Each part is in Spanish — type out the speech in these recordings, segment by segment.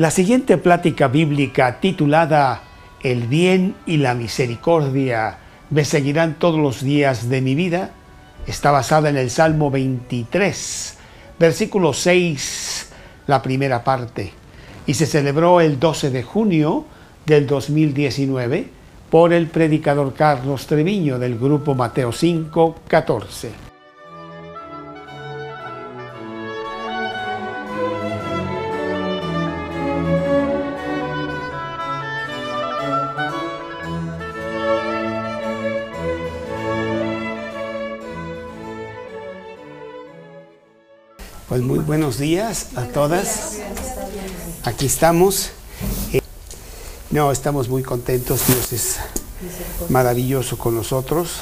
La siguiente plática bíblica titulada El bien y la misericordia me seguirán todos los días de mi vida está basada en el Salmo 23, versículo 6, la primera parte, y se celebró el 12 de junio del 2019 por el predicador Carlos Treviño del grupo Mateo 5, 14. Muy buenos días a todas. Aquí estamos. Eh, no, estamos muy contentos. Dios es maravilloso con nosotros,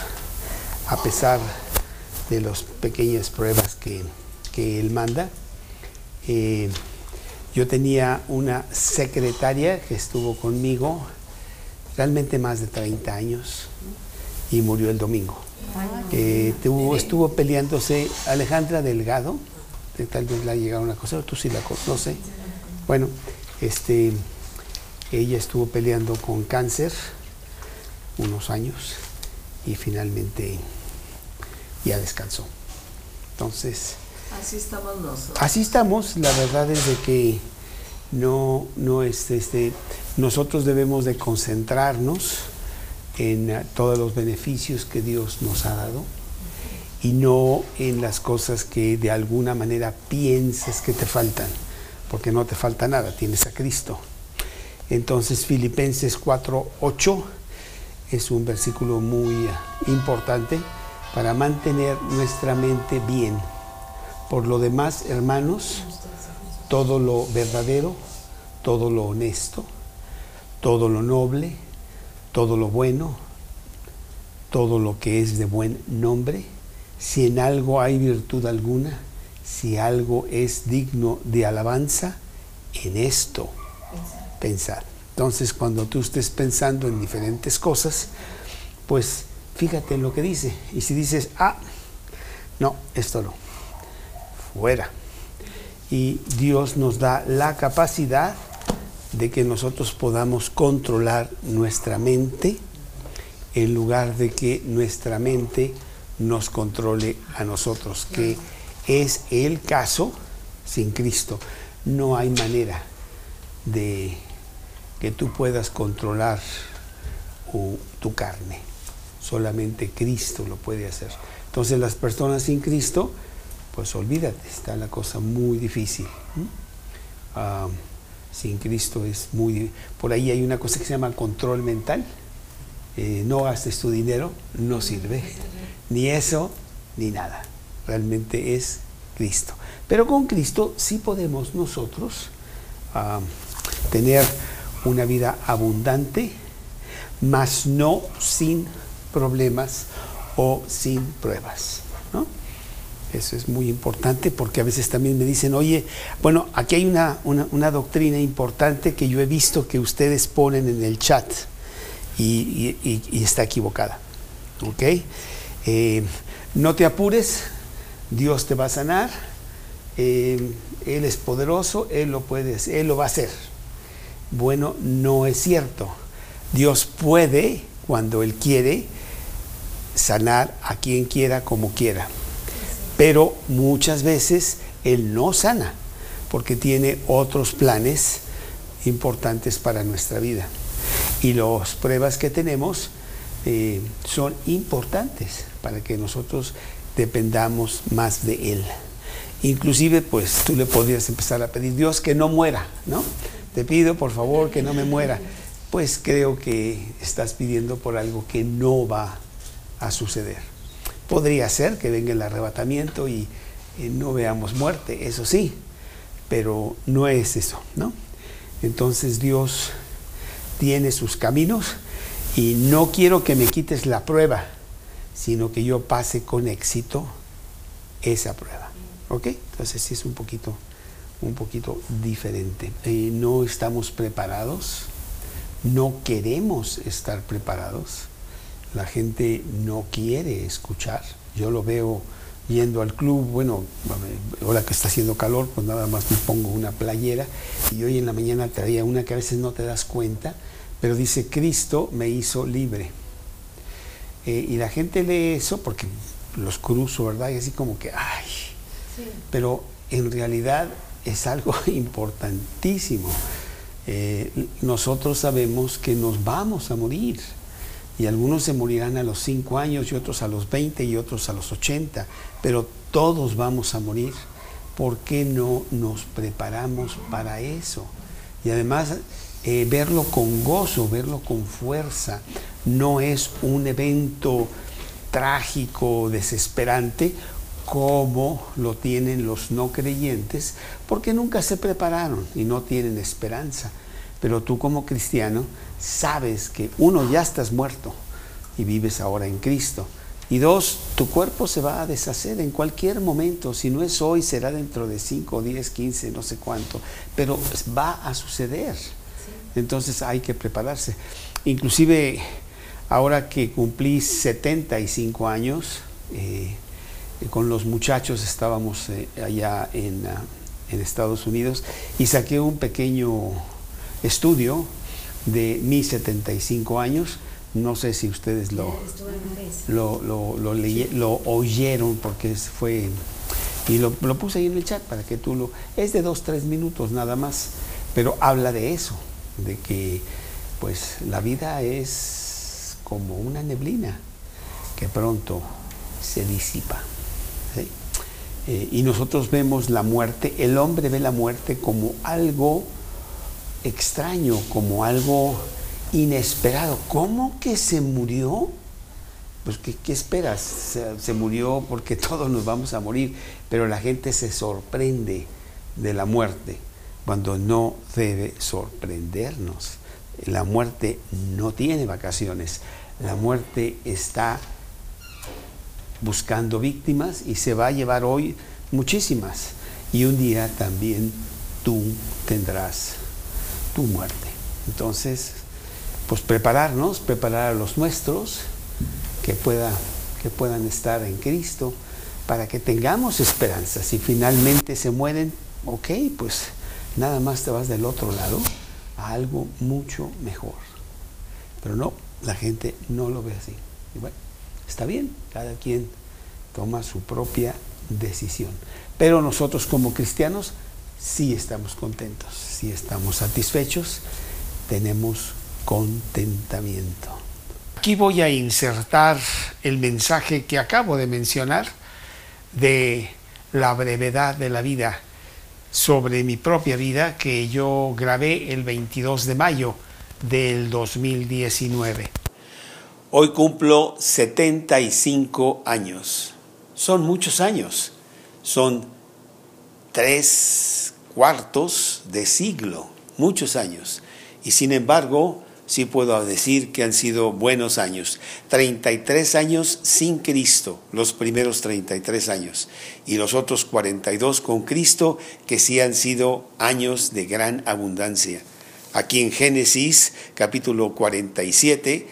a pesar de las pequeñas pruebas que, Él manda. Eh, yo tenía una secretaria que estuvo conmigo realmente más de 30 años y murió el domingo. Eh, estuvo peleándose Alejandra Delgado tal vez la ha llegado una cosa, tú sí la conoces. Bueno, este, ella estuvo peleando con cáncer unos años y finalmente ya descansó. Entonces... Así estamos nosotros. Así estamos, la verdad es de que no, no es, este, nosotros debemos de concentrarnos en todos los beneficios que Dios nos ha dado y no en las cosas que de alguna manera pienses que te faltan, porque no te falta nada, tienes a Cristo. Entonces Filipenses 4:8 es un versículo muy importante para mantener nuestra mente bien. Por lo demás, hermanos, todo lo verdadero, todo lo honesto, todo lo noble, todo lo bueno, todo lo que es de buen nombre, si en algo hay virtud alguna, si algo es digno de alabanza, en esto pensar. Entonces, cuando tú estés pensando en diferentes cosas, pues fíjate en lo que dice. Y si dices, ah, no, esto no, fuera. Y Dios nos da la capacidad de que nosotros podamos controlar nuestra mente en lugar de que nuestra mente nos controle a nosotros, que es el caso sin Cristo. No hay manera de que tú puedas controlar tu carne. Solamente Cristo lo puede hacer. Entonces las personas sin Cristo, pues olvídate, está la cosa muy difícil. Ah, sin Cristo es muy... Por ahí hay una cosa que se llama control mental. Eh, no gastes tu dinero, no sirve ni eso, ni nada. Realmente es Cristo. Pero con Cristo sí podemos nosotros ah, tener una vida abundante, mas no sin problemas o sin pruebas. Eso es muy importante porque a veces también me dicen, oye, bueno, aquí hay una, una, doctrina importante que yo he visto que ustedes ponen en el chat y, está equivocada. ¿Ok? Eh, no te apures, Dios te va a sanar, eh, Él es poderoso, Él lo puede, Él lo va a hacer. Bueno, no es cierto. Dios puede, cuando Él quiere, sanar a quien quiera como quiera. Pero muchas veces Él no sana, porque tiene otros planes importantes para nuestra vida. Y las pruebas que tenemos eh, son importantes para que nosotros dependamos más de Él. Inclusive, pues tú le podrías empezar a pedir, Dios, que no muera, ¿no? Te pido, por favor, que no me muera. Pues creo que estás pidiendo por algo que no va a suceder. Podría ser que venga el arrebatamiento y no veamos muerte, eso sí, pero no es eso, ¿no? Entonces Dios tiene sus caminos y no quiero que me quites la prueba, sino que yo pase con éxito esa prueba. ¿Ok? Entonces sí es un poquito, un poquito diferente. Eh, no estamos preparados, no queremos estar preparados. La gente no quiere escuchar. Yo lo veo yendo al club, bueno, ahora que está haciendo calor, pues nada más me pongo una playera y hoy en la mañana traía una que a veces no te das cuenta, pero dice, Cristo me hizo libre. Eh, y la gente lee eso porque los cruzo, ¿verdad? Y así como que, ay, pero en realidad es algo importantísimo. Eh, nosotros sabemos que nos vamos a morir y algunos se morirán a los 5 años y otros a los 20 y otros a los 80, pero todos vamos a morir. ¿Por qué no nos preparamos para eso? Y además eh, verlo con gozo, verlo con fuerza, no es un evento trágico, desesperante, como lo tienen los no creyentes, porque nunca se prepararon y no tienen esperanza. Pero tú como cristiano sabes que uno, ya estás muerto y vives ahora en Cristo. Y dos, tu cuerpo se va a deshacer en cualquier momento. Si no es hoy, será dentro de 5, 10, 15, no sé cuánto. Pero va a suceder. Entonces hay que prepararse. Inclusive ahora que cumplí 75 años, eh, con los muchachos estábamos eh, allá en, ah, en Estados Unidos y saqué un pequeño estudio de mis 75 años. No sé si ustedes lo, lo, lo, lo, oyeron porque fue... Y lo, lo, puse ahí en el chat para que tú lo... Es de dos, tres minutos nada más, pero habla de eso, de que pues la vida es como una neblina que pronto se disipa. Eh, y nosotros vemos la muerte, el hombre ve la muerte como algo extraño, como algo inesperado. ¿Cómo que se murió? Pues ¿qué, esperas? Se, murió porque todos nos vamos a morir, pero la gente se sorprende de la muerte cuando no debe sorprendernos. La muerte no tiene vacaciones, la muerte está buscando víctimas y se va a llevar hoy muchísimas. Y un día también tú tendrás tu muerte. Entonces, pues prepararnos, preparar a los nuestros que, pueda, que puedan estar en Cristo para que tengamos esperanza. Si finalmente se mueren, ok, pues nada más te vas del otro lado a algo mucho mejor. Pero no, la gente no lo ve así. Y bueno, está bien, cada quien toma su propia decisión. Pero nosotros como cristianos sí estamos contentos, sí estamos satisfechos, tenemos contentamiento. Aquí voy a insertar el mensaje que acabo de mencionar de la brevedad de la vida sobre mi propia vida que yo grabé el 22 de mayo del 2019. Hoy cumplo 75 años. Son muchos años. Son tres cuartos de siglo, muchos años. Y sin embargo, sí puedo decir que han sido buenos años. 33 años sin Cristo, los primeros 33 años. Y los otros 42 con Cristo, que sí han sido años de gran abundancia. Aquí en Génesis capítulo 47,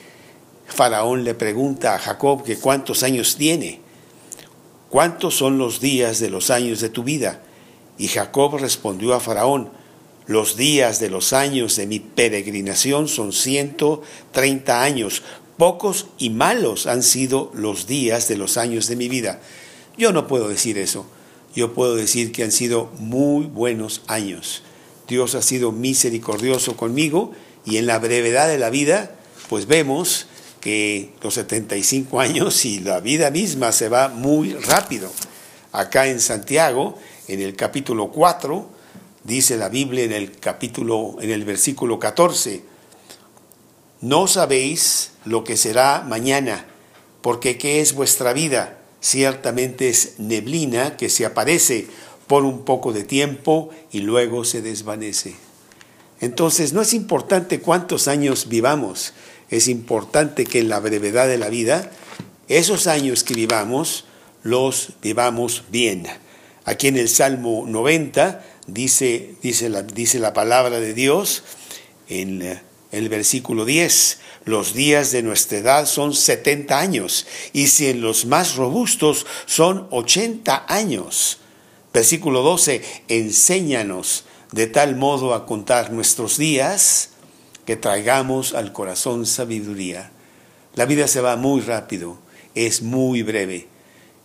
Faraón le pregunta a Jacob que cuántos años tiene. ¿Cuántos son los días de los años de tu vida? Y Jacob respondió a Faraón, los días de los años de mi peregrinación son ciento treinta años. Pocos y malos han sido los días de los años de mi vida. Yo no puedo decir eso. Yo puedo decir que han sido muy buenos años. Dios ha sido misericordioso conmigo y en la brevedad de la vida, pues vemos que los 75 años y la vida misma se va muy rápido. Acá en Santiago, en el capítulo 4, dice la Biblia en el capítulo en el versículo 14, no sabéis lo que será mañana, porque qué es vuestra vida? Ciertamente es neblina que se aparece por un poco de tiempo y luego se desvanece. Entonces, no es importante cuántos años vivamos, es importante que en la brevedad de la vida, esos años que vivamos, los vivamos bien. Aquí en el Salmo 90 dice, dice, la, dice la palabra de Dios en, el versículo 10, los días de nuestra edad son 70 años, y si en los más robustos son 80 años. Versículo 12, enséñanos de tal modo a contar nuestros días que traigamos al corazón sabiduría. La vida se va muy rápido, es muy breve,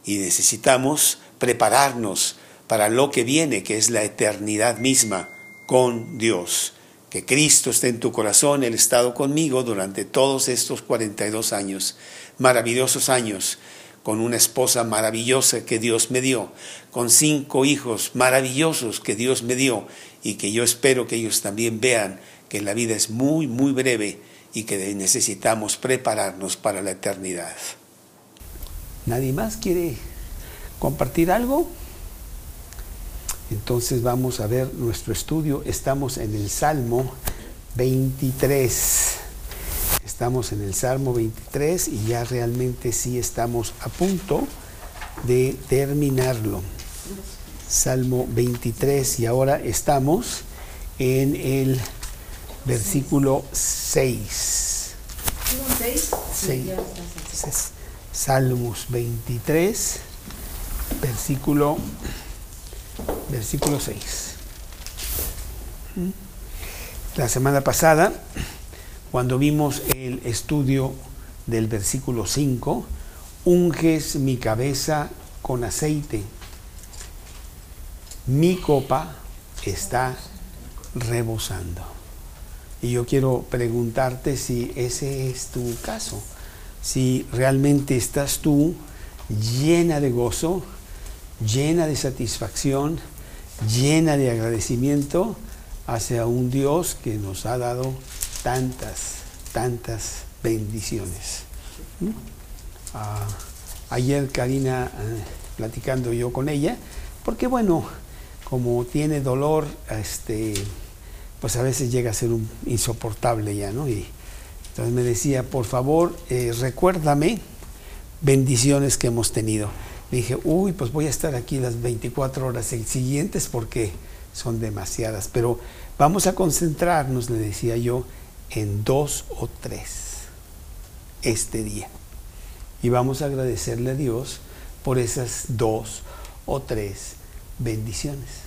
y necesitamos prepararnos para lo que viene, que es la eternidad misma con Dios que Cristo esté en tu corazón, Él estado conmigo durante todos estos 42 años, maravillosos años, con una esposa maravillosa que Dios me dio, con cinco hijos maravillosos que Dios me dio y que yo espero que ellos también vean que la vida es muy, muy breve y que necesitamos prepararnos para la eternidad. ¿Nadie más quiere compartir algo? Entonces vamos a ver nuestro estudio. Estamos en el Salmo 23. Estamos en el Salmo 23 y ya realmente sí estamos a punto de terminarlo. Salmo 23 y ahora estamos en el versículo 6. 6. Salmos 23, versículo versículo 6. La semana pasada, cuando vimos el estudio del versículo 5, unges mi cabeza con aceite, mi copa está rebosando. Y yo quiero preguntarte si ese es tu caso, si realmente estás tú llena de gozo, llena de satisfacción, llena de agradecimiento hacia un Dios que nos ha dado tantas, tantas bendiciones. ¿Mm? Ah, ayer Karina, eh, platicando yo con ella, porque bueno, como tiene dolor, este, pues a veces llega a ser un insoportable ya, ¿no? Y entonces me decía, por favor, eh, recuérdame bendiciones que hemos tenido dije, uy, pues voy a estar aquí las 24 horas siguientes porque son demasiadas. Pero vamos a concentrarnos, le decía yo, en dos o tres este día. Y vamos a agradecerle a Dios por esas dos o tres bendiciones.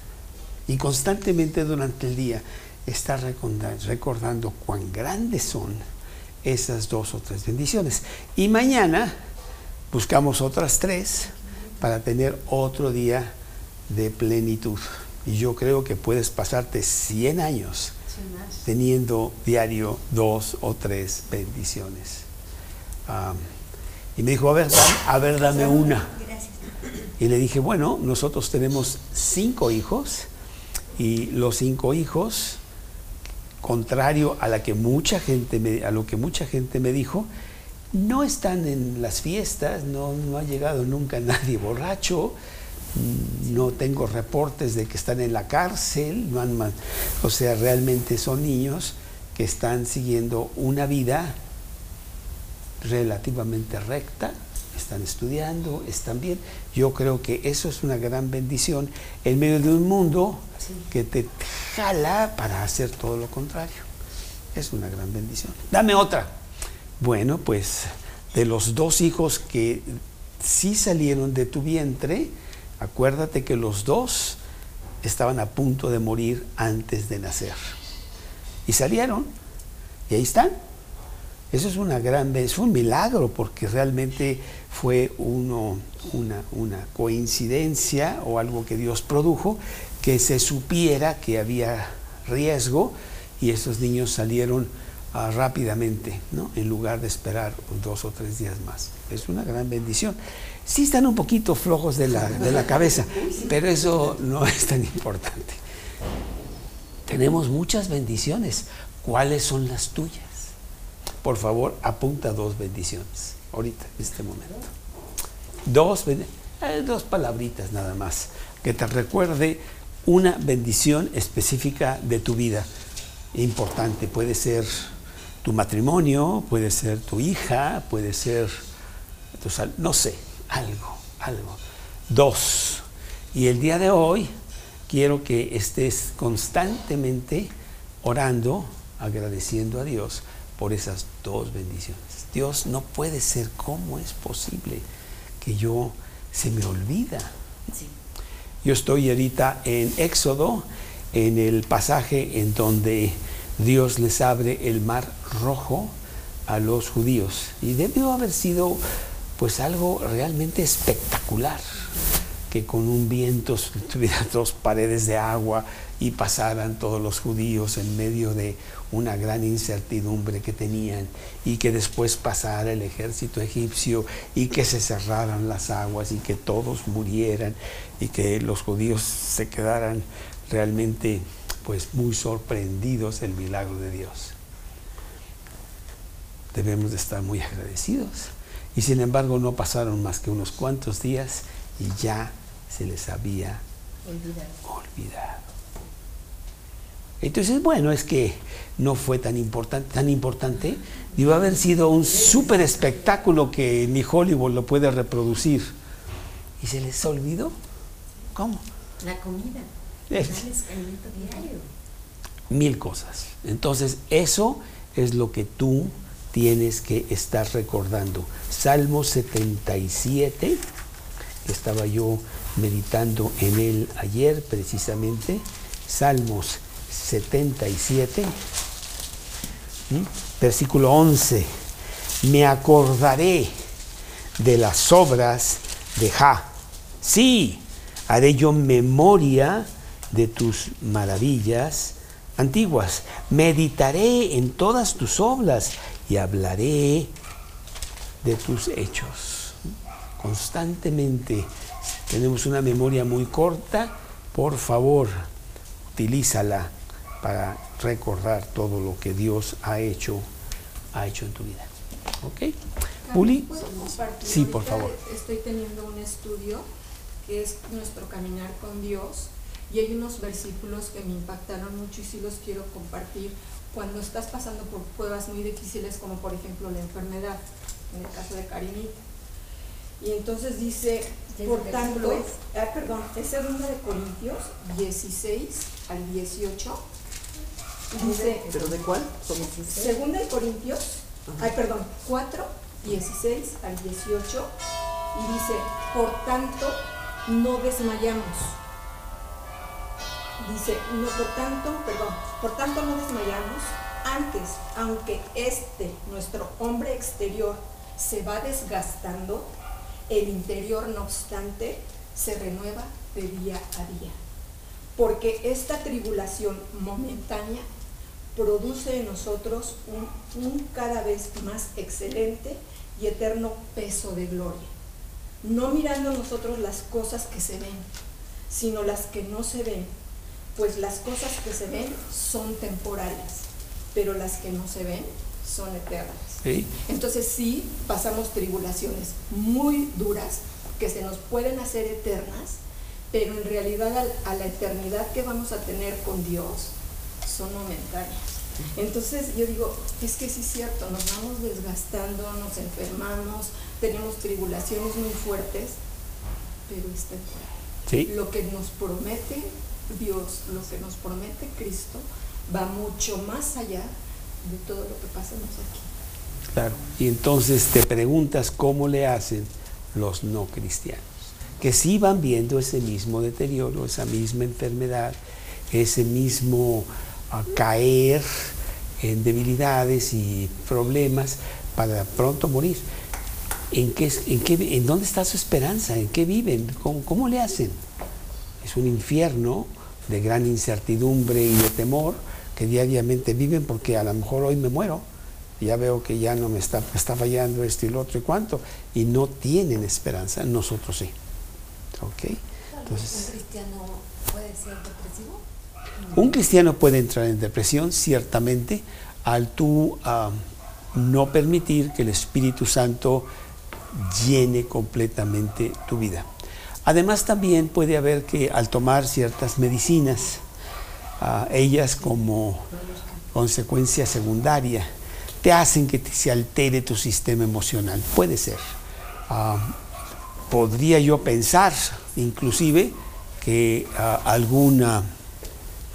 Y constantemente durante el día está recordando cuán grandes son esas dos o tres bendiciones. Y mañana buscamos otras tres para tener otro día de plenitud. Y yo creo que puedes pasarte 100 años teniendo diario dos o tres bendiciones. y me dijo, a ver, dame, a ver, dame una. Y le dije, bueno, nosotros tenemos cinco hijos y los cinco hijos, contrario a, la que mucha gente me, a lo que mucha gente me dijo, no están en las fiestas, no, ha llegado nunca nadie borracho, no tengo reportes de que están en la cárcel, no han, o sea, realmente son niños que están siguiendo una vida relativamente recta, están estudiando, están bien. Yo creo que eso es una gran bendición en medio de un mundo que te jala para hacer todo lo contrario. Es una gran bendición. Dame otra. Bueno, pues de los dos hijos que sí salieron de tu vientre, acuérdate que los dos estaban a punto de morir antes de nacer. Y salieron, y ahí están. Eso es una gran es un milagro porque realmente fue uno, una, una coincidencia o algo que Dios produjo, que se supiera que había riesgo y esos niños salieron rápidamente, ¿no? en lugar de esperar dos o tres días más. Es una gran bendición. Sí están un poquito flojos de la, de la cabeza, pero eso no es tan importante. Tenemos muchas bendiciones. ¿Cuáles son las tuyas? Por favor, apunta dos bendiciones, ahorita, en este momento. Dos, eh, dos palabritas nada más, que te recuerde una bendición específica de tu vida. Importante, puede ser tu matrimonio, puede ser tu hija, puede ser tu no sé, algo, algo. Dos, y el día de hoy quiero que estés constantemente orando agradeciendo a Dios por esas dos bendiciones. Dios no puede ser, ¿cómo es posible que yo se me olvida? Yo estoy ahorita en Éxodo, en el pasaje en donde Dios les abre el mar rojo a los judíos. Y debió haber sido pues algo realmente espectacular, que con un viento tuviera dos paredes de agua y pasaran todos los judíos en medio de una gran incertidumbre que tenían y que después pasara el ejército egipcio y que se cerraran las aguas y que todos murieran y que los judíos se quedaran realmente pues muy sorprendidos del milagro de Dios. Debemos de estar muy agradecidos. Y sin embargo no pasaron más que unos cuantos días y ya se les había olvidado. Entonces, bueno, es que no fue tan importante, tan importante. Debió haber sido un súper espectáculo que ni Hollywood lo puede reproducir. ¿Y se les olvidó? ¿Cómo? La comida. Mil cosas. Entonces, eso es lo que tú tienes que estar recordando. Salmo 77, estaba yo meditando en él ayer precisamente. Salmos 77, versículo 11. Me acordaré de las obras de Ja. Sí, haré yo memoria de tus maravillas antiguas. Meditaré en todas tus obras y hablaré de tus hechos. Constantemente tenemos una memoria muy corta. Por favor, utilízala para recordar todo lo que Dios ha hecho, ha hecho en tu vida. ¿Ok? Uli. Sí, por favor. Estoy teniendo un estudio que es nuestro caminar con Dios y hay unos versículos que me impactaron mucho y sí los quiero compartir cuando estás pasando por pruebas muy difíciles como por ejemplo la enfermedad, en el caso de Karinita. Y entonces dice, por tanto, ah, perdón, es segunda de Corintios 16 al 18. Dice, ¿Pero de cuál? Segunda de Corintios, ay, perdón, 4, 16 al 18. Y dice, por tanto, no desmayamos. Dice, no por tanto, perdón, por tanto no desmayamos, antes, aunque este, nuestro hombre exterior, se va desgastando, el interior, no obstante, se renueva de día a día. Porque esta tribulación momentánea produce en nosotros un, un cada vez más excelente y eterno peso de gloria no mirando nosotros las cosas que se ven, sino las que no se ven, pues las cosas que se ven son temporales, pero las que no se ven son eternas. Entonces sí pasamos tribulaciones muy duras que se nos pueden hacer eternas, pero en realidad a la eternidad que vamos a tener con Dios son momentáneas. Entonces yo digo, es que sí es cierto, nos vamos desgastando, nos enfermamos, tenemos tribulaciones muy fuertes, pero es temporal. Lo que nos promete Dios, lo que nos promete Cristo, va mucho más allá de todo lo que pasamos aquí. Claro, y entonces te preguntas cómo le hacen los no cristianos, que sí van viendo ese mismo deterioro, esa misma enfermedad, ese mismo caer en debilidades y problemas para pronto morir. ¿En, qué, en, qué, ¿En dónde está su esperanza? ¿En qué viven? ¿Cómo, ¿Cómo le hacen? Es un infierno de gran incertidumbre y de temor que diariamente viven porque a lo mejor hoy me muero, ya veo que ya no me está, me está fallando esto y lo otro y cuánto, y no tienen esperanza, nosotros sí. ¿Ok? Entonces, ¿Un cristiano puede ser depresivo? Un cristiano puede entrar en depresión, ciertamente, al tú ah, no permitir que el Espíritu Santo llene completamente tu vida. Además también puede haber que al tomar ciertas medicinas, ah, ellas como consecuencia secundaria, te hacen que se altere tu sistema emocional. Puede ser. Ah, podría yo pensar inclusive que alguna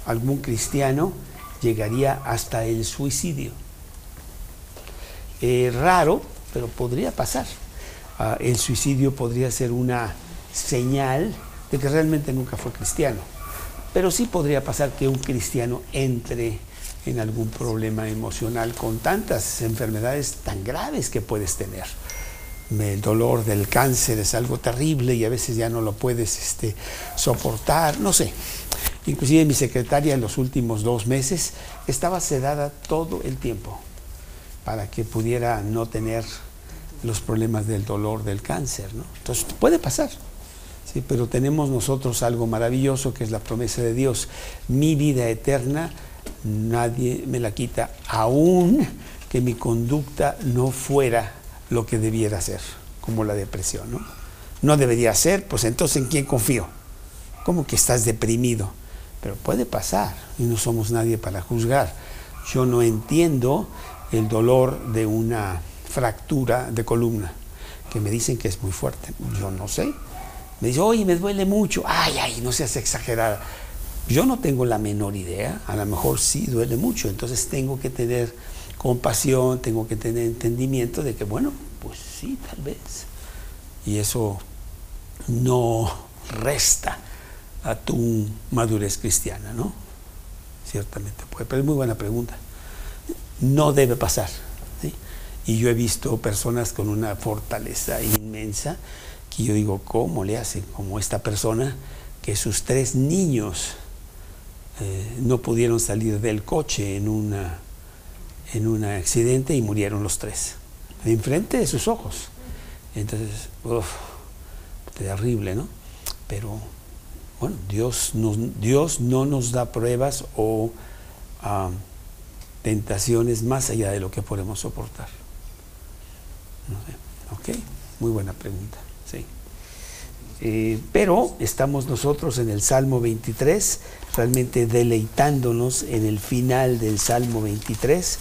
algún cristiano llegaría hasta el suicidio. Eh, raro, pero podría pasar. Ah, el suicidio podría ser una señal de que realmente nunca fue cristiano. Pero sí podría pasar que un cristiano entre en algún problema emocional con tantas enfermedades tan graves que puedes tener. El dolor del cáncer es algo terrible y a veces ya no lo puedes este, soportar, no sé. Inclusive mi secretaria en los últimos dos meses estaba sedada todo el tiempo para que pudiera no tener los problemas del dolor del cáncer. ¿no? Entonces puede pasar. Pero tenemos nosotros algo maravilloso que es la promesa de Dios. Mi vida eterna nadie me la quita, aún que mi conducta no fuera lo que debiera ser, como la depresión, ¿no? No debería ser, pues entonces ¿en quién confío? ¿Cómo que estás deprimido? Pero puede pasar y no somos nadie para juzgar. Yo no entiendo el dolor de una fractura de columna, que me dicen que es muy fuerte. Yo no sé. Me dice, oye, me duele mucho. Ay, ay, no seas exagerada. Yo no tengo la menor idea, a lo mejor sí duele mucho, entonces tengo que tener compasión, tengo que tener entendimiento de que, bueno, pues sí, tal vez. Y eso no resta a tu madurez cristiana, ¿no? Ciertamente puede, pero es muy buena pregunta. No debe pasar. Y yo he visto personas con una fortaleza inmensa que yo digo, ¿cómo le hacen? Como esta persona que sus tres niños eh, no pudieron salir del coche en, una, en un accidente y murieron los tres, enfrente de sus ojos. Entonces, uff, terrible, ¿no? Pero, bueno, Dios, Dios no nos da pruebas o tentaciones más allá de lo que podemos soportar. ¿Ok? Muy buena pregunta. Eh, pero estamos nosotros en el Salmo 23, realmente deleitándonos en el final del Salmo 23,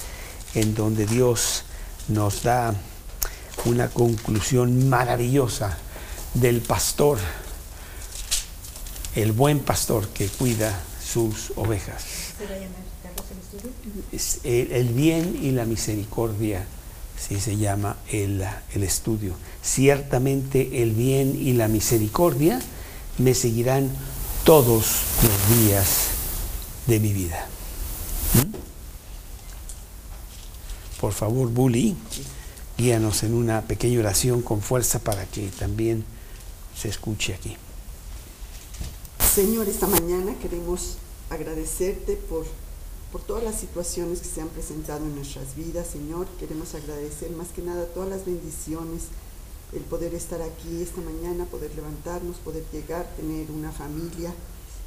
en donde Dios nos da una conclusión maravillosa del pastor, el buen pastor que cuida sus ovejas. el bien y la misericordia Así se llama el, estudio. Ciertamente el bien y la misericordia me seguirán todos los días de mi vida. ¿Mm? Por favor, Bully, guíanos en una pequeña oración con fuerza para que también se escuche aquí. Señor, esta mañana queremos agradecerte por por todas las situaciones que se han presentado en nuestras vidas, Señor. Queremos agradecer más que nada todas las bendiciones, el poder estar aquí esta mañana, poder levantarnos, poder llegar, tener una familia,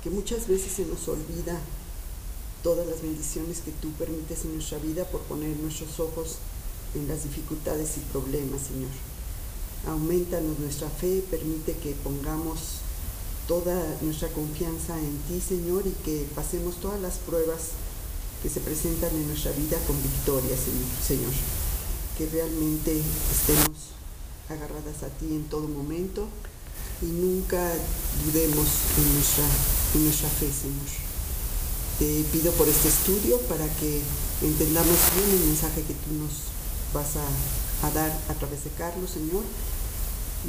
que muchas veces se nos olvida todas las bendiciones que tú permites en nuestra vida por poner nuestros ojos en las dificultades y problemas, Señor. Aumentanos nuestra fe, permite que pongamos toda nuestra confianza en ti, Señor, y que pasemos todas las pruebas que se presentan en nuestra vida con victoria, Señor. Que realmente estemos agarradas a ti en todo momento y nunca dudemos en nuestra, en nuestra fe, Señor. Te pido por este estudio para que entendamos bien el mensaje que tú nos vas a, dar a través de Carlos, Señor,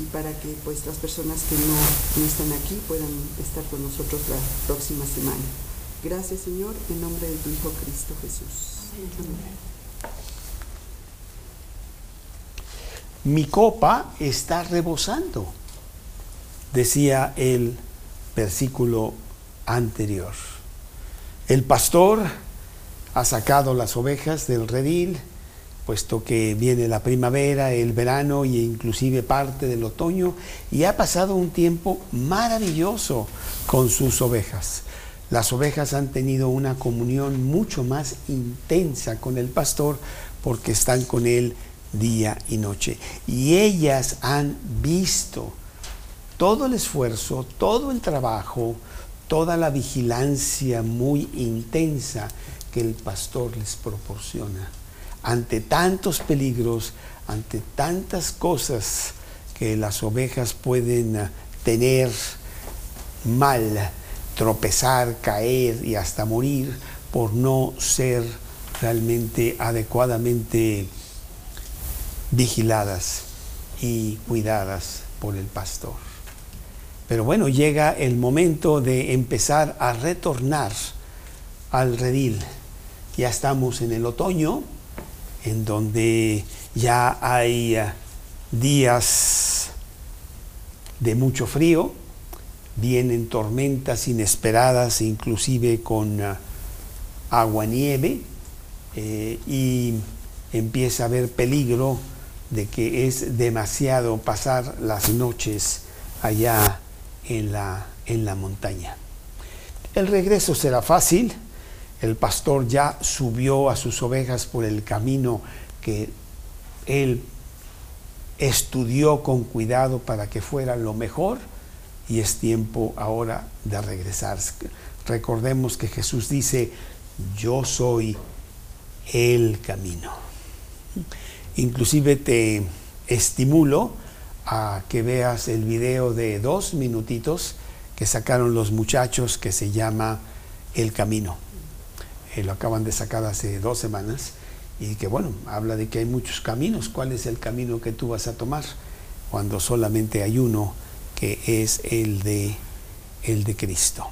y para que pues las personas que no, no están aquí puedan estar con nosotros la próxima semana. Gracias Señor, en nombre de tu Hijo Cristo Jesús. Mi copa está rebosando, decía el versículo anterior. El pastor ha sacado las ovejas del redil, puesto que viene la primavera, el verano e inclusive parte del otoño, y ha pasado un tiempo maravilloso con sus ovejas. Las ovejas han tenido una comunión mucho más intensa con el pastor porque están con él día y noche. Y ellas han visto todo el esfuerzo, todo el trabajo, toda la vigilancia muy intensa que el pastor les proporciona. Ante tantos peligros, ante tantas cosas que las ovejas pueden tener mal, tropezar, caer y hasta morir por no ser realmente adecuadamente vigiladas y cuidadas por el pastor. Pero bueno, llega el momento de empezar a retornar al redil. Ya estamos en el otoño, en donde ya hay eh, días de mucho frío, vienen tormentas inesperadas, inclusive con uh, agua nieve, eh, y empieza a haber peligro de que es demasiado pasar las noches allá en la, en la montaña. El regreso será fácil, el pastor ya subió a sus ovejas por el camino que él estudió con cuidado para que fuera lo mejor y es tiempo ahora de regresar. Recordemos que Jesús dice, yo soy el camino. Inclusive te estimulo a que veas el video de dos minutitos que sacaron los muchachos que se llama El Camino. Eh, lo acaban de sacar hace dos semanas y que bueno, habla de que hay muchos caminos. ¿Cuál es el camino que tú vas a tomar? Cuando solamente hay uno es el de, el de Cristo.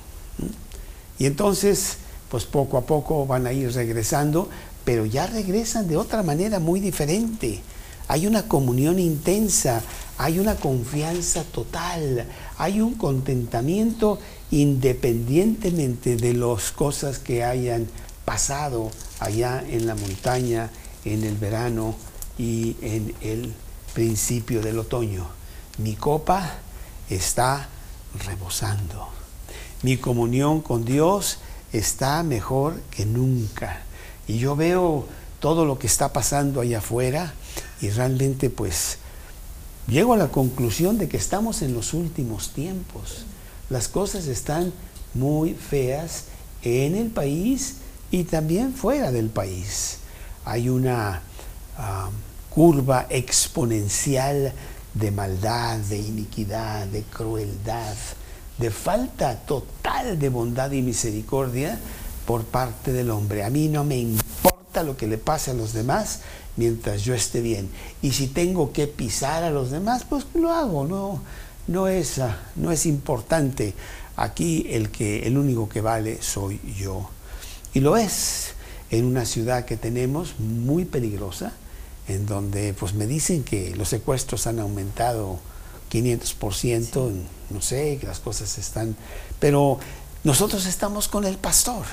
Y entonces, pues poco a poco van a ir regresando, pero ya regresan de otra manera muy diferente. Hay una comunión intensa, hay una confianza total, hay un contentamiento independientemente de las cosas que hayan pasado allá en la montaña, en el verano y en el principio del otoño. Mi copa está rebosando. Mi comunión con Dios está mejor que nunca. Y yo veo todo lo que está pasando allá afuera y realmente pues llego a la conclusión de que estamos en los últimos tiempos. Las cosas están muy feas en el país y también fuera del país. Hay una ah, curva exponencial de maldad, de iniquidad, de crueldad, de falta total de bondad y misericordia por parte del hombre. A mí no me importa lo que le pase a los demás mientras yo esté bien. Y si tengo que pisar a los demás, pues lo hago, no, no, es, ah, no es importante. Aquí el, que, el único que vale soy yo. Y lo es en una ciudad que tenemos muy peligrosa, en donde pues me dicen que los secuestros han aumentado 500%, no sé, que las cosas están... Pero nosotros estamos con el pastor.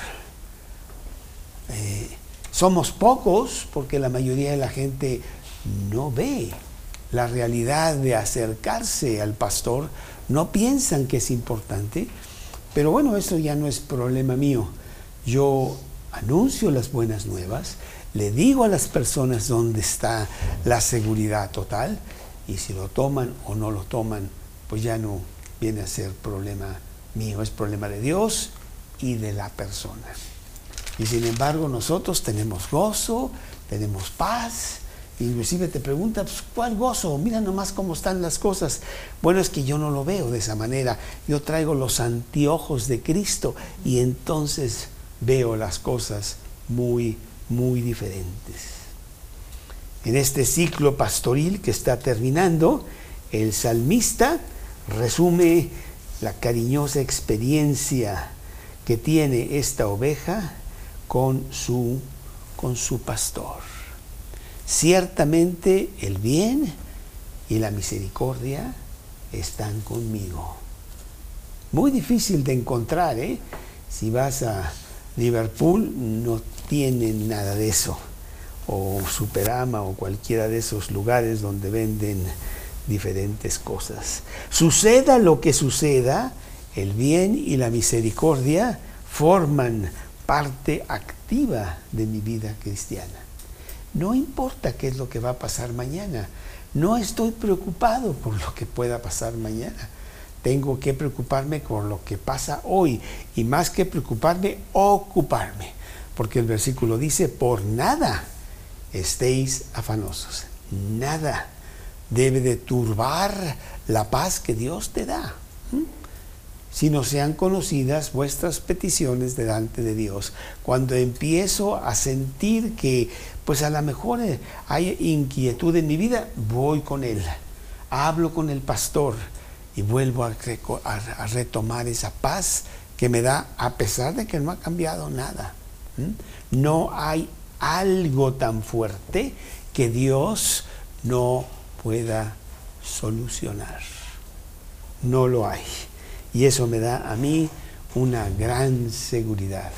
Eh, somos pocos porque la mayoría de la gente no ve la realidad de acercarse al pastor, no piensan que es importante, pero bueno, eso ya no es problema mío. Yo anuncio las buenas nuevas, le digo a las personas dónde está la seguridad total y si lo toman o no lo toman, pues ya no viene a ser problema mío, es problema de Dios y de la persona. Y sin embargo nosotros tenemos gozo, tenemos paz, inclusive te preguntan, pues, ¿cuál gozo? Mira nomás cómo están las cosas. Bueno, es que yo no lo veo de esa manera. Yo traigo los anteojos de Cristo y entonces veo las cosas muy muy diferentes. En este ciclo pastoril que está terminando, el salmista resume la cariñosa experiencia que tiene esta oveja con su, con su pastor. Ciertamente el bien y la misericordia están conmigo. Muy difícil de encontrar, ¿eh? Si vas a Liverpool, no tienen nada de eso, o Superama o cualquiera de esos lugares donde venden diferentes cosas. Suceda lo que suceda, el bien y la misericordia forman parte activa de mi vida cristiana. No importa qué es lo que va a pasar mañana, no estoy preocupado por lo que pueda pasar mañana. Tengo que preocuparme por lo que pasa hoy y más que preocuparme, ocuparme porque el versículo dice, por nada estéis afanosos. Nada debe de turbar la paz que Dios te da. sino sean conocidas vuestras peticiones delante de Dios. Cuando empiezo a sentir que, pues a lo mejor eh, hay inquietud en mi vida, voy con Él, hablo con el pastor y vuelvo a retomar esa paz que me da a pesar de que no ha cambiado nada. No hay algo tan fuerte que Dios no pueda solucionar. No lo hay. Y eso me da a mí una gran seguridad.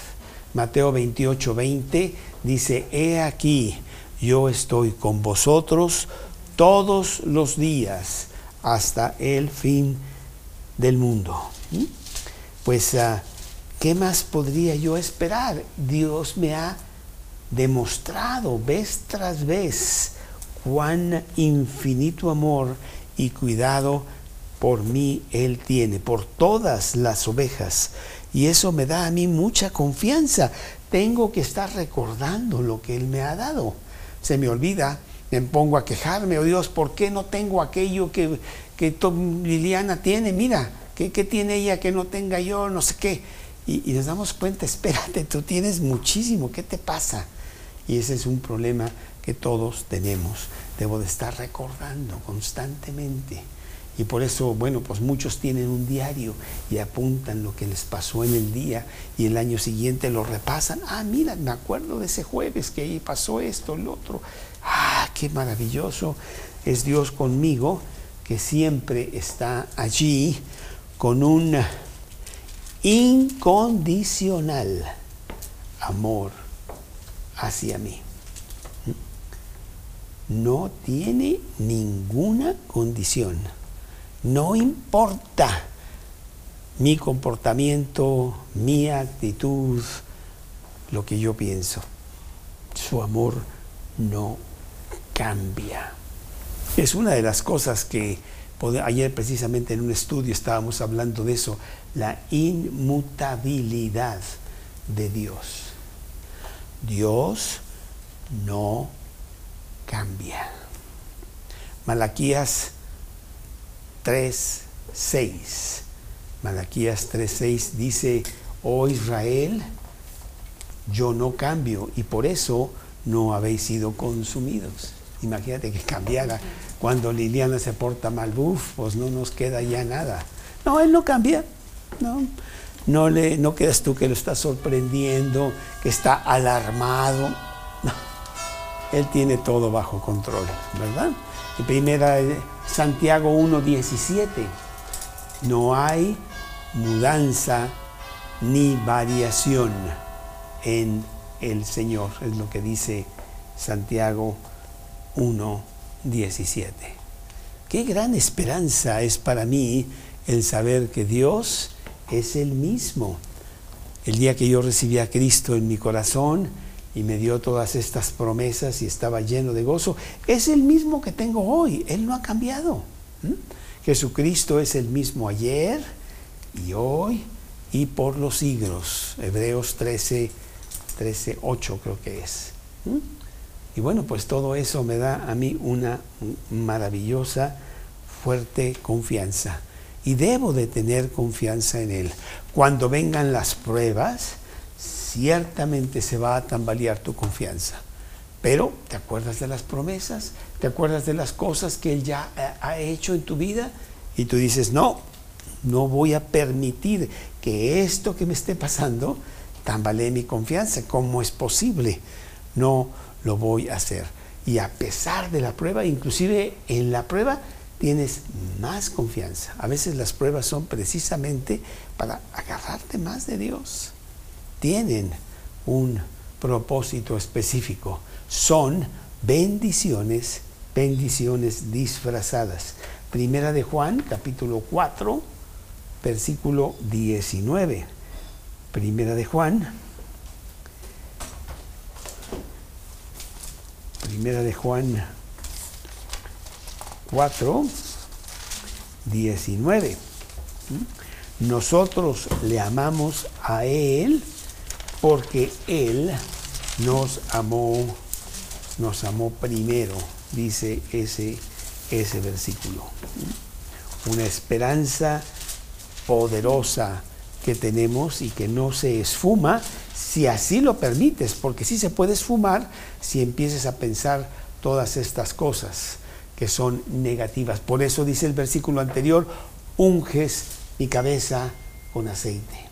Mateo 28, 20 dice, he aquí, yo estoy con vosotros todos los días hasta el fin del mundo. ¿Mm? Pues, ah, ¿qué más podría yo esperar? Dios me ha demostrado vez tras vez cuán infinito amor y cuidado por mí Él tiene, por todas las ovejas. Y eso me da a mí mucha confianza. Tengo que estar recordando lo que Él me ha dado. Se me olvida, me pongo a quejarme, oh Dios, ¿por qué no tengo aquello que, que Liliana tiene? Mira, ¿qué, tiene ella que no tenga yo? No sé qué. Y, nos damos cuenta, espérate, tú tienes muchísimo, ¿qué te pasa? Y ese es un problema que todos tenemos. Debo de estar recordando constantemente. Y por eso, bueno, pues muchos tienen un diario y apuntan lo que les pasó en el día y el año siguiente lo repasan. Ah, mira, me acuerdo de ese jueves que ahí pasó esto, el otro. Ah, qué maravilloso es Dios conmigo, que siempre está allí con un incondicional amor hacia mí. No tiene ninguna condición no importa mi comportamiento, mi actitud, lo que yo pienso. Su amor no cambia. Es una de las cosas que ayer precisamente en un estudio estábamos hablando de eso, la inmutabilidad de Dios. Dios no cambia. Malaquías 3.6. Malaquías 3.6 dice, oh Israel, yo no cambio y por eso no habéis sido consumidos. Imagínate que cambiara. Cuando Liliana se porta mal, buf, pues no nos queda ya nada. No, él no cambia. No, no, le, no quedas tú que lo está sorprendiendo, que está alarmado. No, él tiene todo bajo control, ¿verdad? Primera Santiago 1.17, no hay mudanza ni variación en el Señor, es lo que dice Santiago 1.17. Qué gran esperanza es para mí el saber que Dios es el mismo. El día que yo recibí a Cristo en mi corazón, y me dio todas estas promesas y estaba lleno de gozo, es el mismo que tengo hoy, Él no ha cambiado. Jesucristo es el mismo ayer y hoy y por los siglos. Hebreos 13, 13, 8 creo que es. Y bueno, pues todo eso me da a mí una maravillosa, fuerte confianza. Y debo de tener confianza en Él. Cuando vengan las pruebas, ciertamente se va a tambalear tu confianza. Pero te acuerdas de las promesas, te acuerdas de las cosas que Él ya ha hecho en tu vida y tú dices, no, no voy a permitir que esto que me esté pasando tambalee mi confianza. ¿Cómo es posible? No lo voy a hacer. Y a pesar de la prueba, inclusive en la prueba, tienes más confianza. A veces las pruebas son precisamente para agarrarte más de Dios tienen un propósito específico. Son bendiciones, bendiciones disfrazadas. Primera de Juan, capítulo 4, versículo 19. Primera de Juan. Primera de Juan 4, 19. Nosotros le amamos a Él porque Él nos amó, nos amó primero, dice ese, ese versículo. Una esperanza poderosa que tenemos y que no se esfuma si así lo permites, porque sí se puede esfumar si empieces a pensar todas estas cosas que son negativas. Por eso dice el versículo anterior, unges mi cabeza con aceite,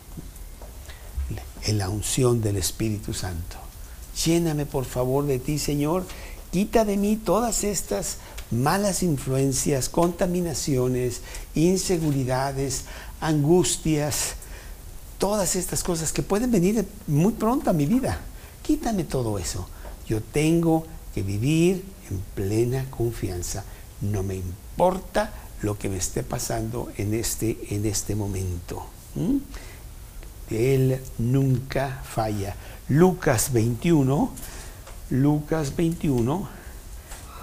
en la unción del Espíritu Santo. Lléname por favor de ti, Señor, quita de mí todas estas malas influencias, contaminaciones, inseguridades, angustias, todas estas cosas que pueden venir muy pronto a mi vida. Quítame todo eso. Yo tengo que vivir en plena confianza. No me importa lo que me esté pasando en este, en este momento. Él nunca falla. Lucas 21, Lucas 21,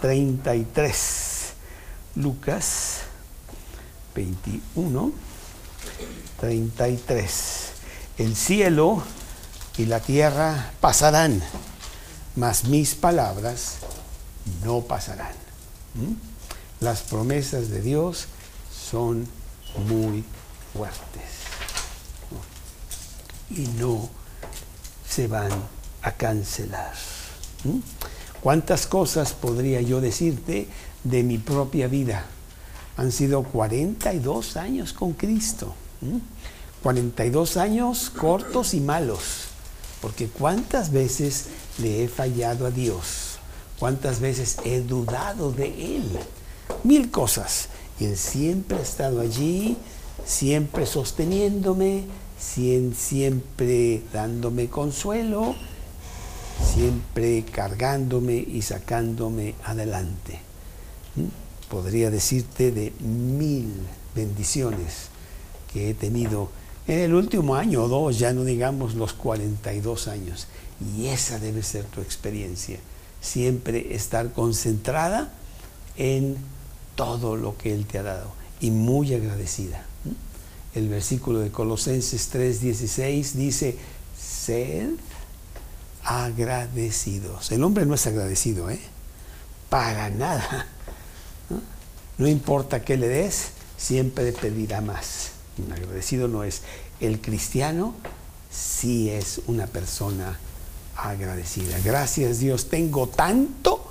33. Lucas 21, 33. El cielo y la tierra pasarán, mas mis palabras no pasarán. ¿Mm? Las promesas de Dios son muy fuertes y no se van a cancelar. ¿Mm? ¿Cuántas cosas podría yo decirte de mi propia vida? Han sido 42 años con Cristo. ¿Mm? 42 años cortos y malos, porque cuántas veces le he fallado a Dios, cuántas veces he dudado de Él, mil cosas, y Él siempre ha estado allí, siempre sosteniéndome, siempre dándome consuelo, siempre cargándome y sacándome adelante. ¿Mm? Podría decirte de mil bendiciones que he tenido en el último año o dos, ya no digamos los 42 años. Y esa debe ser tu experiencia. Siempre estar concentrada en todo lo que Él te ha dado y muy agradecida. El versículo de Colosenses 3:16 dice, sed agradecidos. El hombre no es agradecido, ¿eh? Para nada. No importa qué le des, siempre pedirá más agradecido no es. El cristiano sí es una persona agradecida. Gracias Dios, tengo tanto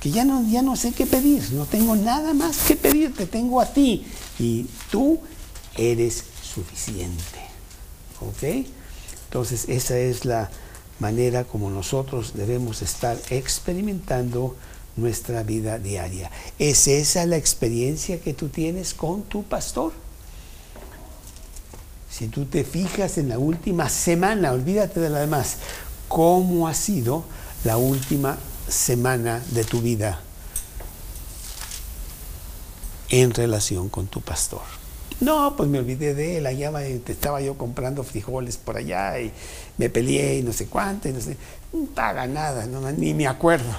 que ya no, ya no sé qué pedir, no tengo nada más que pedirte, tengo a ti y tú eres suficiente. ¿Ok? Entonces esa es la manera como nosotros debemos estar experimentando nuestra vida diaria. ¿Es esa la experiencia que tú tienes con tu pastor? Si tú te fijas en la última semana, olvídate de la demás, ¿cómo ha sido la última semana de tu vida en relación con tu pastor? No, pues me olvidé de él, allá estaba yo comprando frijoles por allá y me peleé y no sé cuánto, y no sé, no paga nada, ni me acuerdo.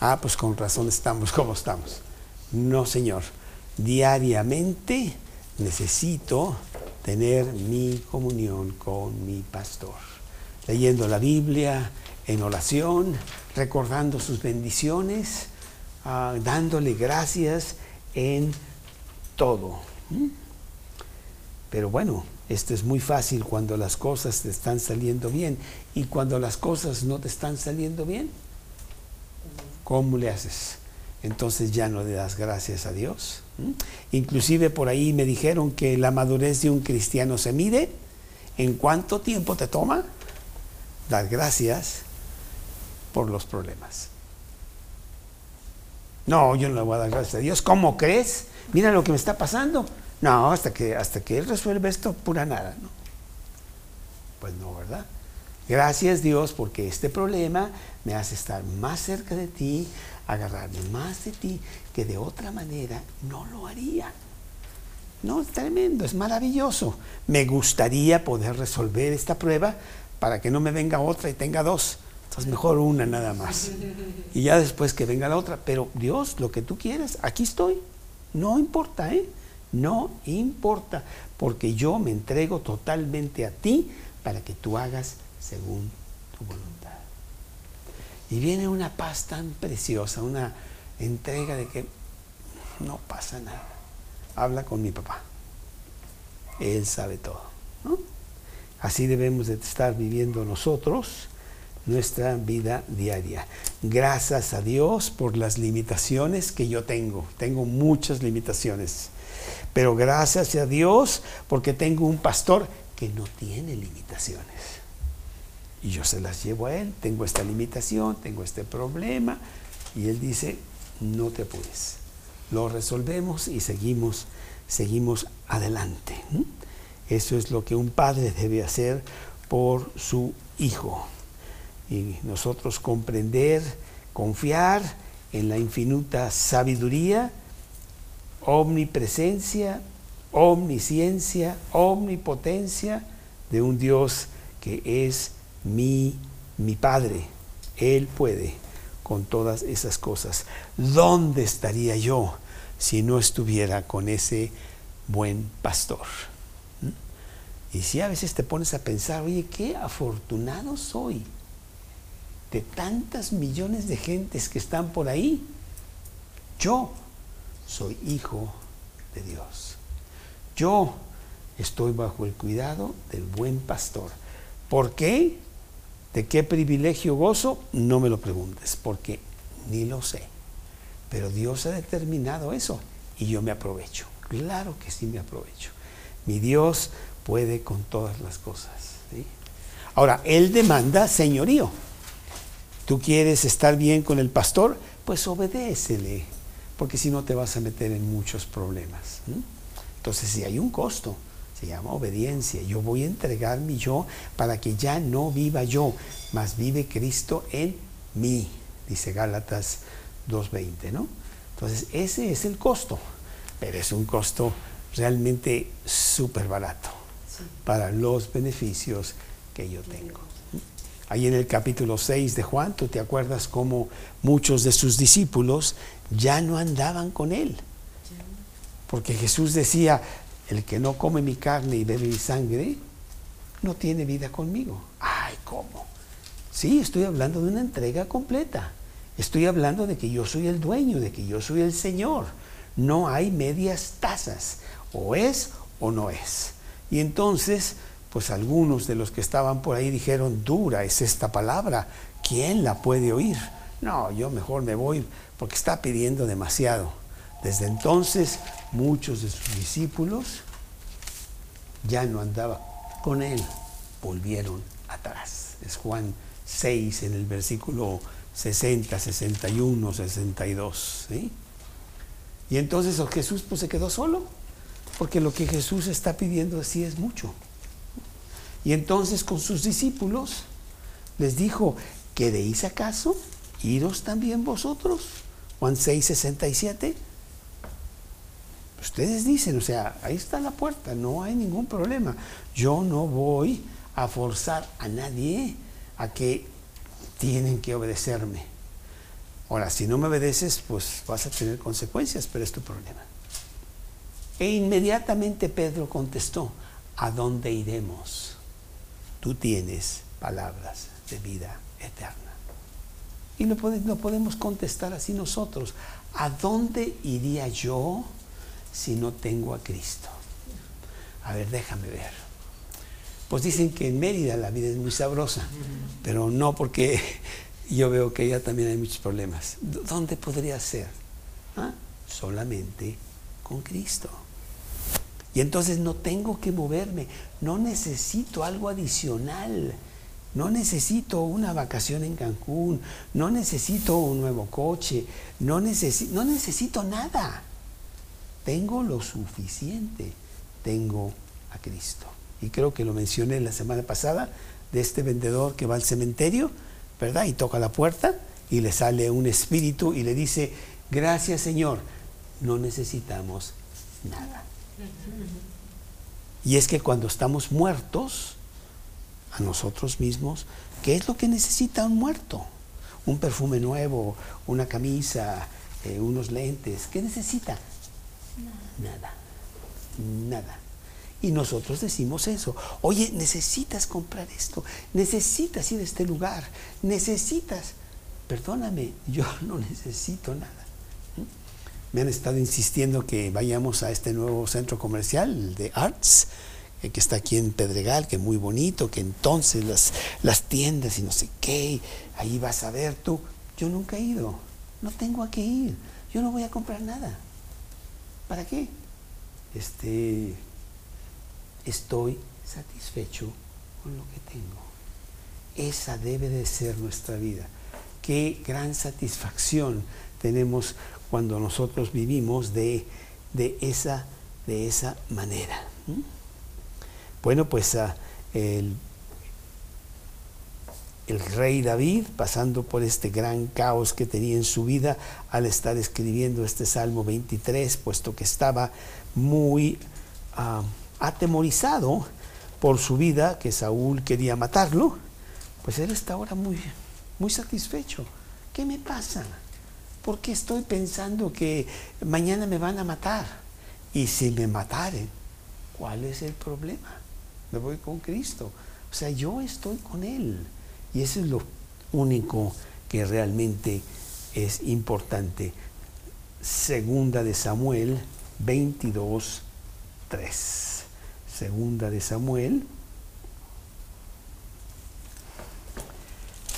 Ah, pues con razón estamos como estamos. No, Señor, diariamente necesito tener mi comunión con mi pastor, leyendo la Biblia en oración, recordando sus bendiciones, ah, dándole gracias en todo. ¿Mm? Pero bueno, esto es muy fácil cuando las cosas te están saliendo bien y cuando las cosas no te están saliendo bien, ¿cómo le haces? Entonces ya no le das gracias a Dios. Inclusive por ahí me dijeron que la madurez de un cristiano se mide en cuánto tiempo te toma dar gracias por los problemas. No, yo no le voy a dar gracias a Dios. ¿Cómo crees? Mira lo que me está pasando. No, hasta que, hasta que Él resuelve esto, pura nada. ¿no? Pues no, ¿verdad? Gracias Dios porque este problema me hace estar más cerca de ti, agarrarme más de ti, que de otra manera no lo haría. No, es tremendo, es maravilloso. Me gustaría poder resolver esta prueba para que no me venga otra y tenga dos. Entonces mejor una nada más. Y ya después que venga la otra. Pero Dios, lo que tú quieras, aquí estoy. No importa, ¿eh? No importa. Porque yo me entrego totalmente a ti para que tú hagas según tu voluntad. Y viene una paz tan preciosa, una entrega de que no pasa nada. Habla con mi papá. Él sabe todo. Así debemos de estar viviendo nosotros nuestra vida diaria. Gracias a Dios por las limitaciones que yo tengo. Tengo muchas limitaciones. Pero gracias a Dios porque tengo un pastor que no tiene limitaciones. Y yo se las llevo a él. Tengo esta limitación, tengo este problema. Y él dice, no te apures. Lo resolvemos y seguimos, seguimos adelante. Eso es lo que un padre debe hacer por su hijo y nosotros comprender, confiar en la infinita sabiduría, omnipresencia, omnisciencia, omnipotencia de un Dios que es mi, mi Padre. Él puede con todas esas cosas. ¿Dónde estaría yo si no estuviera con ese buen pastor? ¿Mm? Y si a veces te pones a pensar, oye, qué afortunado soy de tantas millones de gentes que están por ahí, yo soy hijo de Dios. Yo estoy bajo el cuidado del buen pastor. ¿Por qué? ¿De qué privilegio gozo? No me lo preguntes, porque ni lo sé. Pero Dios ha determinado eso y yo me aprovecho. Claro que sí me aprovecho. Mi Dios puede con todas las cosas. Ahora, Él demanda señorío. ¿Tú quieres estar bien con el pastor? Pues obedécele, porque si no te vas a meter en muchos problemas. Entonces, si hay un costo, se llama obediencia. Yo voy a entregar mi yo para que ya no viva yo, mas vive Cristo en mí, dice Gálatas 2.20, ¿no? Entonces, ese es el costo, pero es un costo realmente súper barato para los beneficios que yo tengo. Ahí en el capítulo 6 de Juan, tú te acuerdas cómo muchos de sus discípulos ya no andaban con él. Porque Jesús decía, el que no come mi carne y bebe mi sangre, no tiene vida conmigo. Ay, ¿cómo? Sí, estoy hablando de una entrega completa. Estoy hablando de que yo soy el dueño, de que yo soy el Señor. No hay medias tazas. O es o no es. Y entonces pues algunos de los que estaban por ahí dijeron, dura es esta palabra, ¿quién la puede oír? No, yo mejor me voy porque está pidiendo demasiado. Desde entonces muchos de sus discípulos ya no andaban con él, volvieron atrás. Es Juan 6 en el versículo 60, 61, 62. Y entonces Jesús pues se quedó solo, porque lo que Jesús está pidiendo así es mucho. Y entonces con sus discípulos les dijo, ¿queréis acaso iros también vosotros? Juan 6, 67. Ustedes dicen, o sea, ahí está la puerta, no hay ningún problema. Yo no voy a forzar a nadie a que tienen que obedecerme. Ahora, si no me obedeces, pues vas a tener consecuencias, pero es tu problema. E inmediatamente Pedro contestó, ¿a dónde iremos? tú tienes palabras de vida eterna. Y no, podemos contestar así nosotros. ¿A dónde iría yo si no tengo a Cristo? A ver, déjame ver. Pues dicen que en Mérida la vida es muy sabrosa, pero no porque yo veo que allá también hay muchos problemas. ¿Dónde podría ser? ¿Ah? Solamente con Cristo. Y entonces no tengo que moverme, no necesito algo adicional, no necesito una vacación en Cancún, no necesito un nuevo coche, no, no necesito nada. Tengo lo suficiente, tengo a Cristo. Y creo que lo mencioné la semana pasada de este vendedor que va al cementerio, ¿verdad? Y toca la puerta y le sale un espíritu y le dice, gracias Señor, no necesitamos nada. Y es que cuando estamos muertos a nosotros mismos, ¿qué es lo que necesita un muerto? Un perfume nuevo, una camisa, eh, unos lentes. ¿Qué necesita? Nada. Nada. Y nosotros decimos eso. Oye, necesitas comprar esto. Necesitas ir a este lugar. Necesitas. Perdóname, yo no necesito nada. me han estado insistiendo que vayamos a este nuevo centro comercial de Arts, eh, que está aquí en Pedregal, que es muy bonito, que entonces las, las tiendas y no sé qué, ahí vas a ver tú. Yo nunca he ido, no tengo a qué ir, yo no voy a comprar nada. ¿Para qué? Este, estoy satisfecho con lo que tengo. Esa debe de ser nuestra vida. Qué gran satisfacción tenemos cuando nosotros vivimos de, de, esa, de esa manera. Bueno, pues ah, el, el rey David, pasando por este gran caos que tenía en su vida al estar escribiendo este Salmo 23, puesto que estaba muy ah, atemorizado por su vida, que Saúl quería matarlo, pues él está ahora muy, muy satisfecho. ¿Qué me pasa? ¿Por qué estoy pensando que mañana me van a matar? Y si me mataren, ¿cuál es el problema? Me voy con Cristo. O sea, yo estoy con Él. Y eso es lo único que realmente es importante. Segunda de Samuel 22, 3. Segunda de Samuel.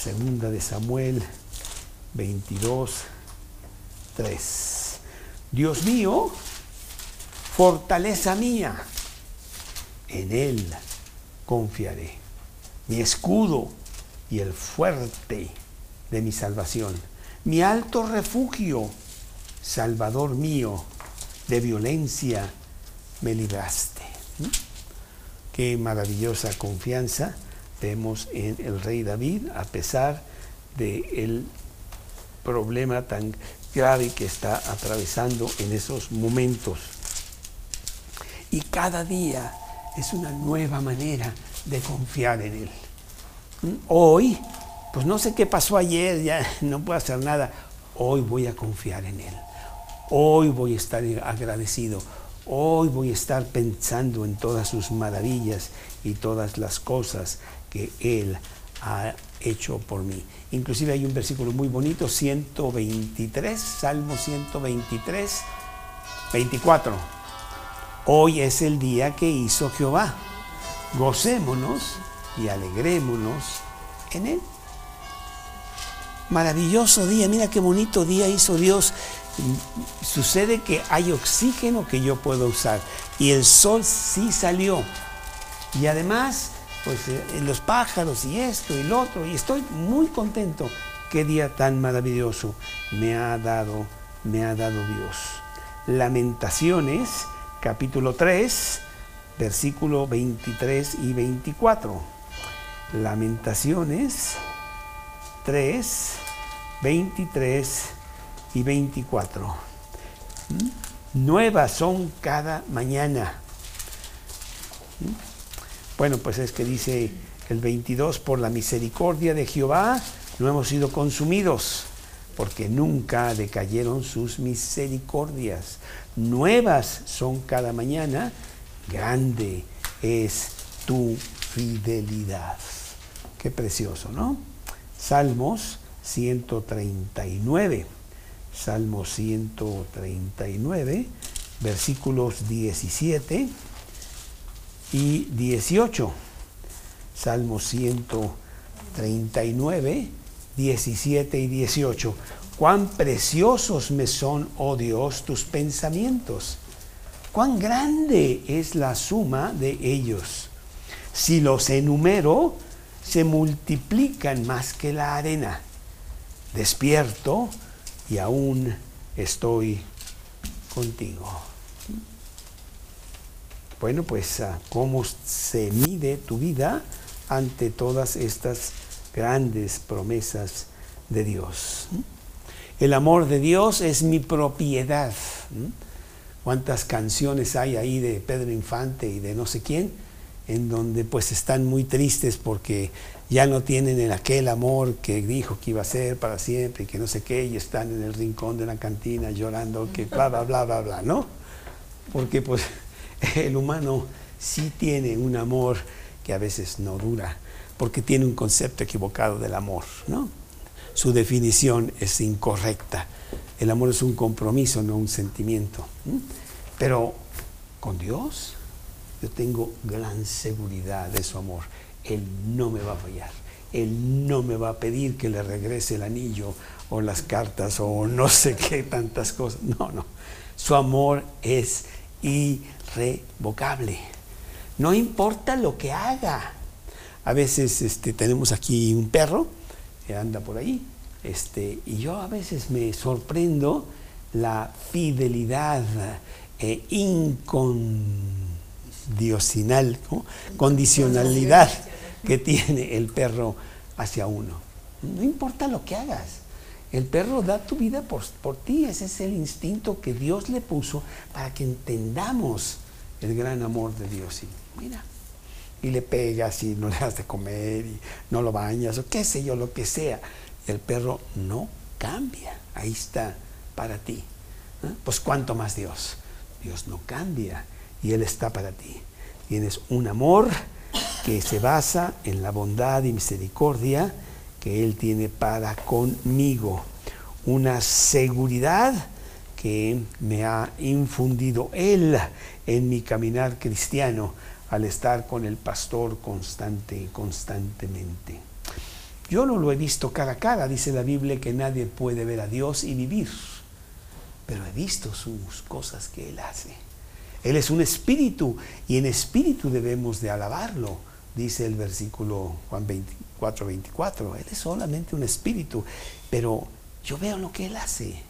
Segunda de Samuel 22, 3. Dios mío, fortaleza mía, en Él confiaré. Mi escudo y el fuerte de mi salvación. Mi alto refugio, Salvador mío, de violencia me libraste. ¿Mm? Qué maravillosa confianza vemos en el rey David a pesar de el problema tan grave que está atravesando en esos momentos. Y cada día es una nueva manera de confiar en Él. Hoy, pues no sé qué pasó ayer, ya no puedo hacer nada. Hoy voy a confiar en Él. Hoy voy a estar agradecido. Hoy voy a estar pensando en todas sus maravillas y todas las cosas que Él ha hecho por mí. Inclusive hay un versículo muy bonito, 123, Salmo 123, 24. Hoy es el día que hizo Jehová. Gocémonos y alegrémonos en Él. Maravilloso día, mira qué bonito día hizo Dios. Sucede que hay oxígeno que yo puedo usar y el sol sí salió. Y además, pues eh, los pájaros y esto y lo otro, y estoy muy contento. Qué día tan maravilloso me ha dado, me ha dado Dios. Lamentaciones, capítulo 3, versículo 23 y 24. Lamentaciones 3, 23 y 24. ¿Mm? Nuevas son cada mañana. ¿Mm? Bueno, pues es que dice el 22, por la misericordia de Jehová no hemos sido consumidos, porque nunca decayeron sus misericordias. Nuevas son cada mañana, grande es tu fidelidad. Qué precioso, ¿no? Salmos 139. Salmos 139, versículos 17 y 18. Salmos 139, 17 y 18. Cuán preciosos me son, oh Dios, tus pensamientos. Cuán grande es la suma de ellos. Si los enumero, se multiplican más que la arena. Despierto y aún estoy contigo. Bueno, pues ah, cómo se mide tu vida ante todas estas grandes promesas de Dios. El amor de Dios es mi propiedad. ¿Cuántas canciones hay ahí de Pedro Infante y de no sé quién? En donde pues están muy tristes porque ya no tienen el aquel amor que dijo que iba a ser para siempre y que no sé qué, y están en el rincón de la cantina llorando que bla, bla, bla, bla, bla, ¿no? Porque pues el humano sí tiene un amor que a veces no dura, porque tiene un concepto equivocado del amor, ¿no? su definición es incorrecta. El amor es un compromiso, no un sentimiento. Pero con Dios tengo gran seguridad de su amor. Él no me va a fallar. Él no me va a pedir que le regrese el anillo o las cartas o no sé qué tantas cosas. No, no. Su amor es irrevocable. No importa lo que haga. A veces este, tenemos aquí un perro que anda por ahí. Este, y yo a veces me sorprendo la fidelidad eh, ¿no? condicionalidad que tiene el perro hacia uno. No importa lo que hagas. El perro da tu vida por, por ti. Ese es el instinto que Dios le puso para que entendamos el gran amor de Dios. Y mira, y le pegas y no le das de comer y no lo bañas o qué sé yo, lo que sea. El perro no cambia. Ahí está para ti. ¿eh? Pues cuánto más Dios. Dios no cambia y Él está para ti. Tienes un amor que se basa en la bondad y misericordia que Él tiene para conmigo. Una seguridad que me ha infundido Él en mi caminar cristiano al estar con el pastor constante, constantemente. Yo no lo he visto cara a cara, dice la Biblia que nadie puede ver a Dios y vivir, pero he visto sus cosas que Él hace. Él es un espíritu y en espíritu debemos de alabarlo, dice el versículo Juan 24, 24. Él es solamente un espíritu, pero yo veo lo que Él hace,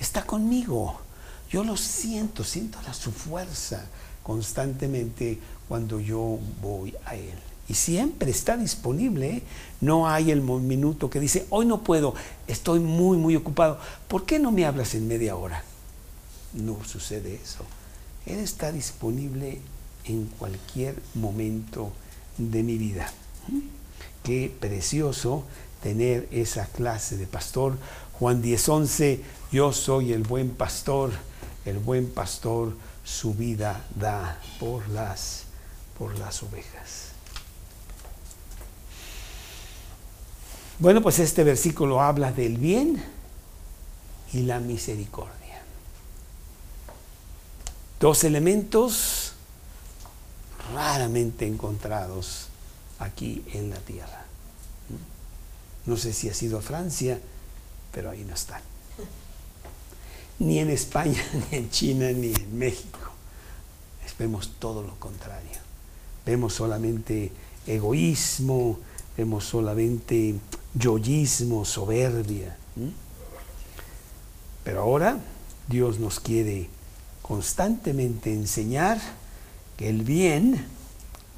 está conmigo, yo lo siento, siento la, su fuerza constantemente cuando yo voy a Él. Y siempre está disponible. ¿eh? No hay el minuto que dice, hoy no puedo, estoy muy, muy ocupado. ¿Por qué no me hablas en media hora? No sucede eso. Él está disponible en cualquier momento de mi vida. Qué precioso tener esa clase de pastor. Juan 10:11, yo soy el buen pastor, el buen pastor su vida da por las, por las ovejas. Bueno, pues este versículo habla del bien y la misericordia. Dos elementos raramente encontrados aquí en la tierra. No sé si ha sido Francia, pero ahí no están. Ni en España, ni en China, ni en México. Vemos todo lo contrario. Vemos solamente egoísmo, vemos solamente yoísmo, soberbia. Pero ahora Dios nos quiere constantemente enseñar que el bien,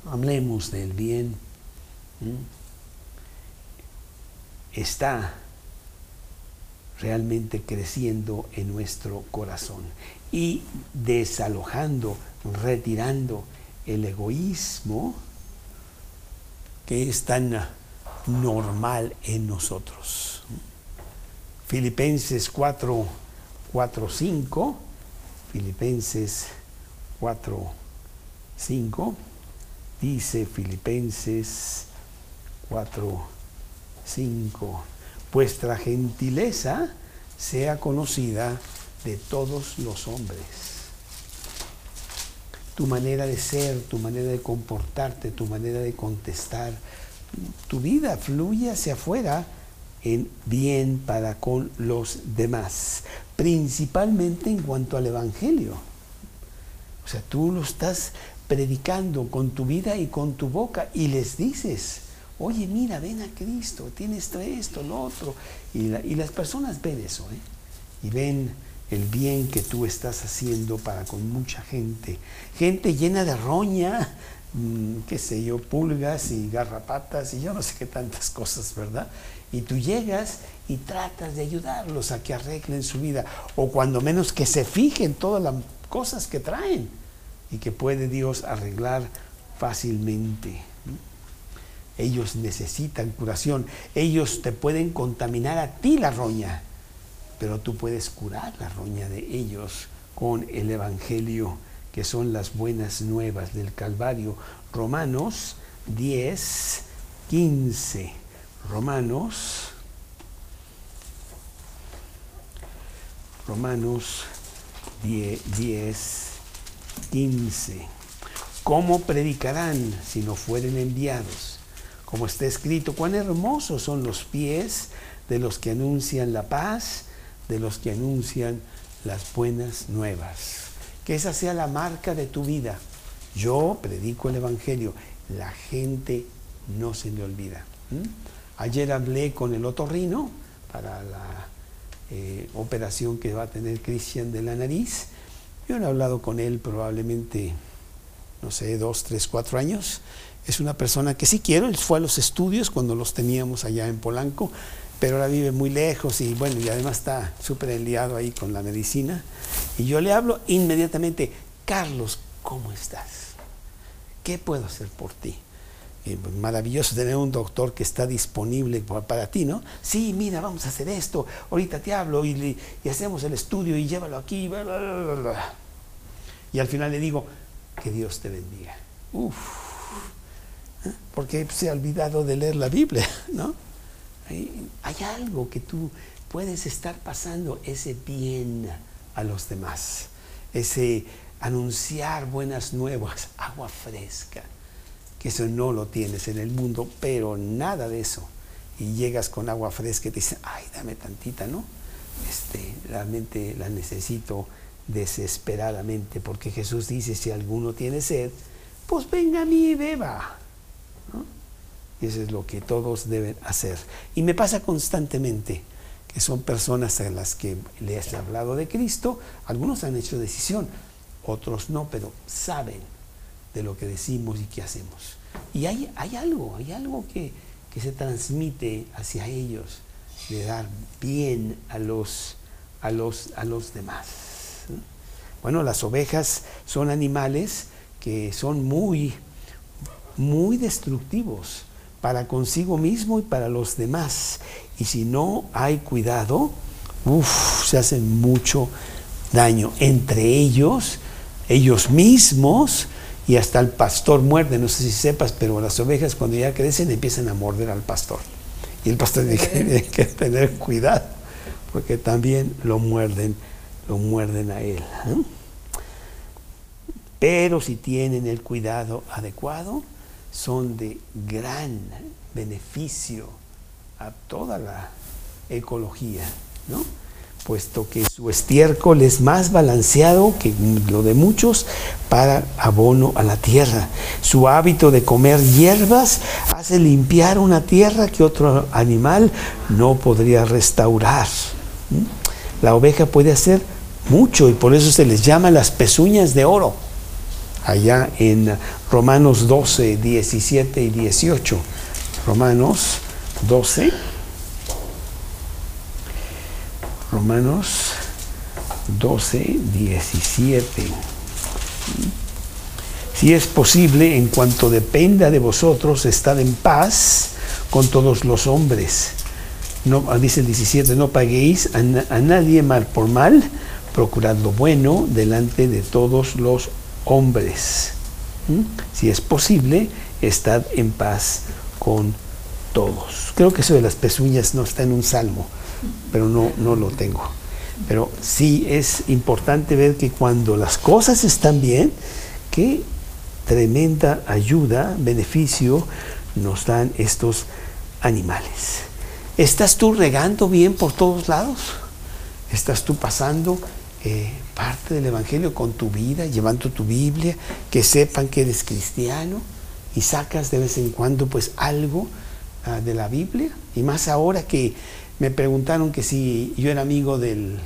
hablemos del bien, está realmente creciendo en nuestro corazón y desalojando, retirando el egoísmo que es tan normal en nosotros. Filipenses 4, 4, 5, Filipenses 4, 5, dice Filipenses 4, 5, vuestra gentileza sea conocida de todos los hombres. Tu manera de ser, tu manera de comportarte, tu manera de contestar, tu vida fluye hacia afuera en bien para con los demás, principalmente en cuanto al Evangelio. O sea, tú lo estás predicando con tu vida y con tu boca y les dices, oye, mira, ven a Cristo, tiene esto, esto, lo otro. Y, y las personas ven eso, ¿eh? Y ven el bien que tú estás haciendo para con mucha gente. Gente llena de roña, mmm, qué sé yo, pulgas y garrapatas y yo no sé qué tantas cosas, ¿verdad? Y tú llegas y tratas de ayudarlos a que arreglen su vida, o cuando menos que se fijen todas las cosas que traen y que puede Dios arreglar fácilmente. Ellos necesitan curación, ellos te pueden contaminar a ti la roña, pero tú puedes curar la roña de ellos con el Evangelio, que son las buenas nuevas del Calvario. Romanos 10, 15. Romanos Romanos 10, 10 15. ¿Cómo predicarán si no fueren enviados? Como está escrito, cuán hermosos son los pies de los que anuncian la paz, de los que anuncian las buenas nuevas. Que esa sea la marca de tu vida. Yo predico el Evangelio. La gente no se le olvida. Ayer hablé con el otorrino para la eh, operación que va a tener Cristian de la nariz. Yo no he hablado con él probablemente, no sé, dos, tres, cuatro años. Es una persona que sí quiero, él fue a los estudios cuando los teníamos allá en Polanco, pero ahora vive muy lejos y bueno, y además está súper enliado ahí con la medicina. Y yo le hablo inmediatamente, Carlos, ¿cómo estás? ¿Qué puedo hacer por ti? Pues, maravilloso tener un doctor que está disponible para, ti, ¿no? Sí, mira, vamos a hacer esto, ahorita te hablo y, hacemos el estudio y llévalo aquí, y al final le digo, que Dios te bendiga. Uf, ¿eh? porque se ha olvidado de leer la Biblia, ¿no? Hay, hay algo que tú puedes estar pasando, ese bien a los demás, ese anunciar buenas nuevas, agua fresca que eso no lo tienes en el mundo, pero nada de eso. Y llegas con agua fresca y te dicen, ay, dame tantita, ¿no? Este, realmente la necesito desesperadamente, porque Jesús dice, si alguno tiene sed, pues venga a mí y beba. Y eso es lo que todos deben hacer. Y me pasa constantemente que son personas a las que les he hablado de Cristo, algunos han hecho decisión, otros no, pero saben de lo que decimos y que hacemos. Y hay, hay algo, hay algo que, se transmite hacia ellos, de dar bien a los, a los, a los demás. Bueno, las ovejas son animales que son muy, muy destructivos para consigo mismo y para los demás. Y si no hay cuidado, se hacen mucho daño. Entre ellos, ellos mismos y hasta el pastor muerde, no sé si sepas, pero las ovejas cuando ya crecen empiezan a morder al pastor. Y el pastor tiene que, tener cuidado, porque también lo muerden, lo muerden a él. ¿eh? Pero si tienen el cuidado adecuado, son de gran beneficio a toda la ecología, ¿no? Puesto que su estiércol es más balanceado que lo de muchos para abono a la tierra. Su hábito de comer hierbas hace limpiar una tierra que otro animal no podría restaurar. ¿Mm? La oveja puede hacer mucho y por eso se les llama las pezuñas de oro. Allá en Romanos 12, 17 y 18. Romanos 12. Romanos 12, 17. Si es posible, en cuanto dependa de vosotros, estad en paz con todos los hombres. No, dice el 17, no paguéis a, a nadie mal por mal, procurad lo bueno delante de todos los hombres. ¿Mm? Si es posible, estad en paz con todos. Creo que eso de las pezuñas no está en un salmo pero no, no lo tengo. Pero sí es importante ver que cuando las cosas están bien, qué tremenda ayuda, beneficio nos dan estos animales. ¿Estás tú regando bien por todos lados? ¿Estás tú pasando eh, parte del Evangelio con tu vida, llevando tu Biblia, que sepan que eres cristiano y sacas de vez en cuando pues algo ah, de la Biblia? Y más ahora que me preguntaron que si yo era amigo del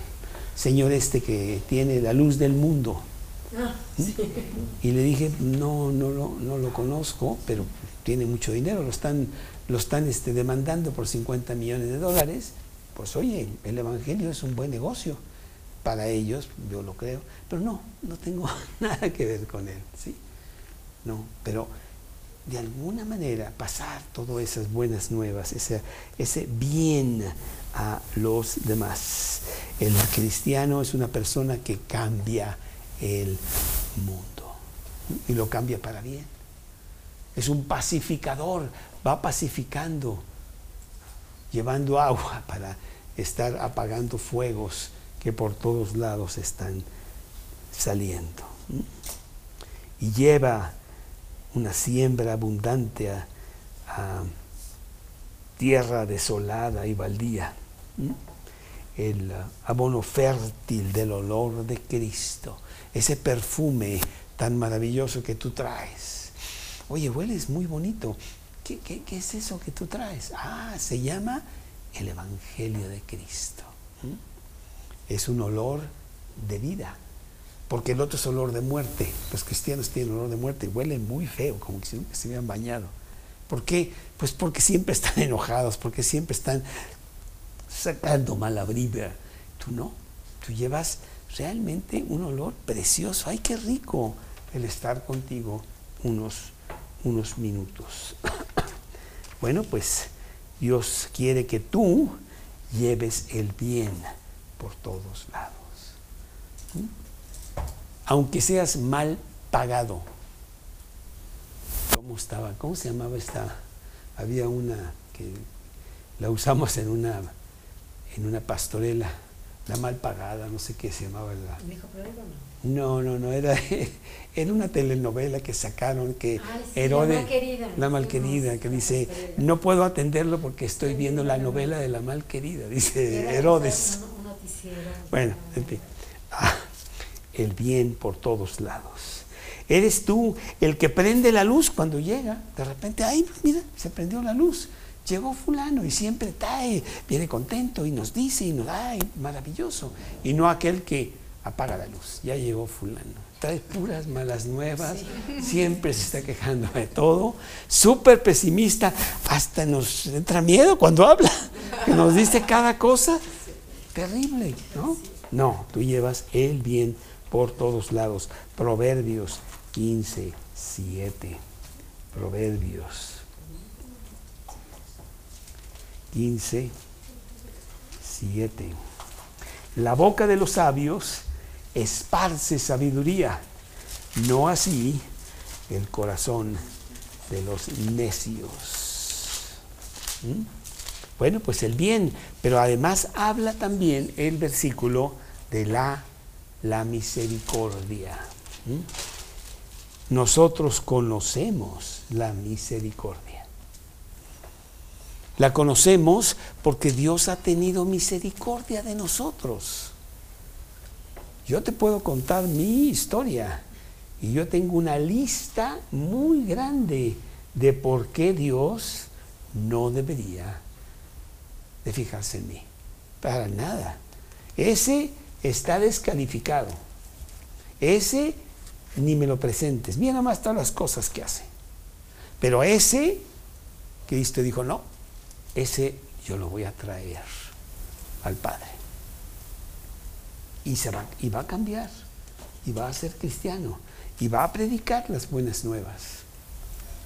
señor este que tiene la luz del mundo. Ah, y le dije, no, no, no, no lo conozco, pero tiene mucho dinero, lo están, lo están este, demandando por 50 millones de dólares. Pues oye, el Evangelio es un buen negocio para ellos, yo lo creo, pero no, no tengo nada que ver con él, ¿sí? No, pero de alguna manera pasar todas esas buenas nuevas, ese, ese bien a los demás. El cristiano es una persona que cambia el mundo y lo cambia para bien. Es un pacificador, va pacificando, llevando agua para estar apagando fuegos que por todos lados están saliendo. Y lleva una siembra abundante a, tierra desolada y baldía. El uh, abono fértil del olor de Cristo, ese perfume tan maravilloso que tú traes. Oye, hueles muy bonito. ¿Qué, qué, qué es eso que tú traes? Ah, se llama el Evangelio de Cristo. Es un olor de vida, porque el otro es olor de muerte. Los cristianos tienen olor de muerte y huelen muy feo, como si nunca se hubieran bañado. ¿Por qué? Pues porque siempre están enojados, porque siempre están sacando mala vibra. Tú no, tú llevas realmente un olor precioso. ¡Ay, qué rico el estar contigo unos, unos minutos! bueno, pues Dios quiere que tú lleves el bien por todos lados. ¿Mm? Aunque seas mal pagado. ¿Cómo estaba? ¿Cómo se llamaba esta? Había una que la usamos en una en una pastorela, la mal pagada, no sé qué se llamaba la. No, no, no, era, era una telenovela que sacaron que sí, Herodes, La Malquerida. la malquerida, que dice, no puedo atenderlo porque estoy viendo la novela de la malquerida, dice Herodes. Bueno, en fin. Ah, el bien por todos lados. Eres tú el que prende la luz cuando llega. De repente, ay, mira, se prendió la luz. Llegó fulano y siempre eh, viene contento y nos dice y nos da, maravilloso. Y no aquel que apaga la luz. Ya llegó fulano. Trae puras malas nuevas, siempre se está quejando de todo, súper pesimista, hasta nos entra miedo cuando habla, que nos dice cada cosa terrible, ¿no? No, tú llevas el bien por todos lados. Proverbios 15, 7. Proverbios 15, 7. La boca de los sabios esparce sabiduría, no así el corazón de los necios. ¿Mm? Bueno, pues el bien, pero además habla también el versículo de la, la misericordia. ¿Mm? Nosotros conocemos la misericordia. La conocemos porque Dios ha tenido misericordia de nosotros. Yo te puedo contar mi historia y yo tengo una lista muy grande de por qué Dios no debería de fijarse en mí. Para nada. Ese está descalificado. Ese ni me lo presentes. Mira nada más todas las cosas que hace. Pero ese, Cristo dijo, no, ese yo lo voy a traer al Padre. Y, se va, y va a cambiar. Y va a ser cristiano. Y va a predicar las buenas nuevas.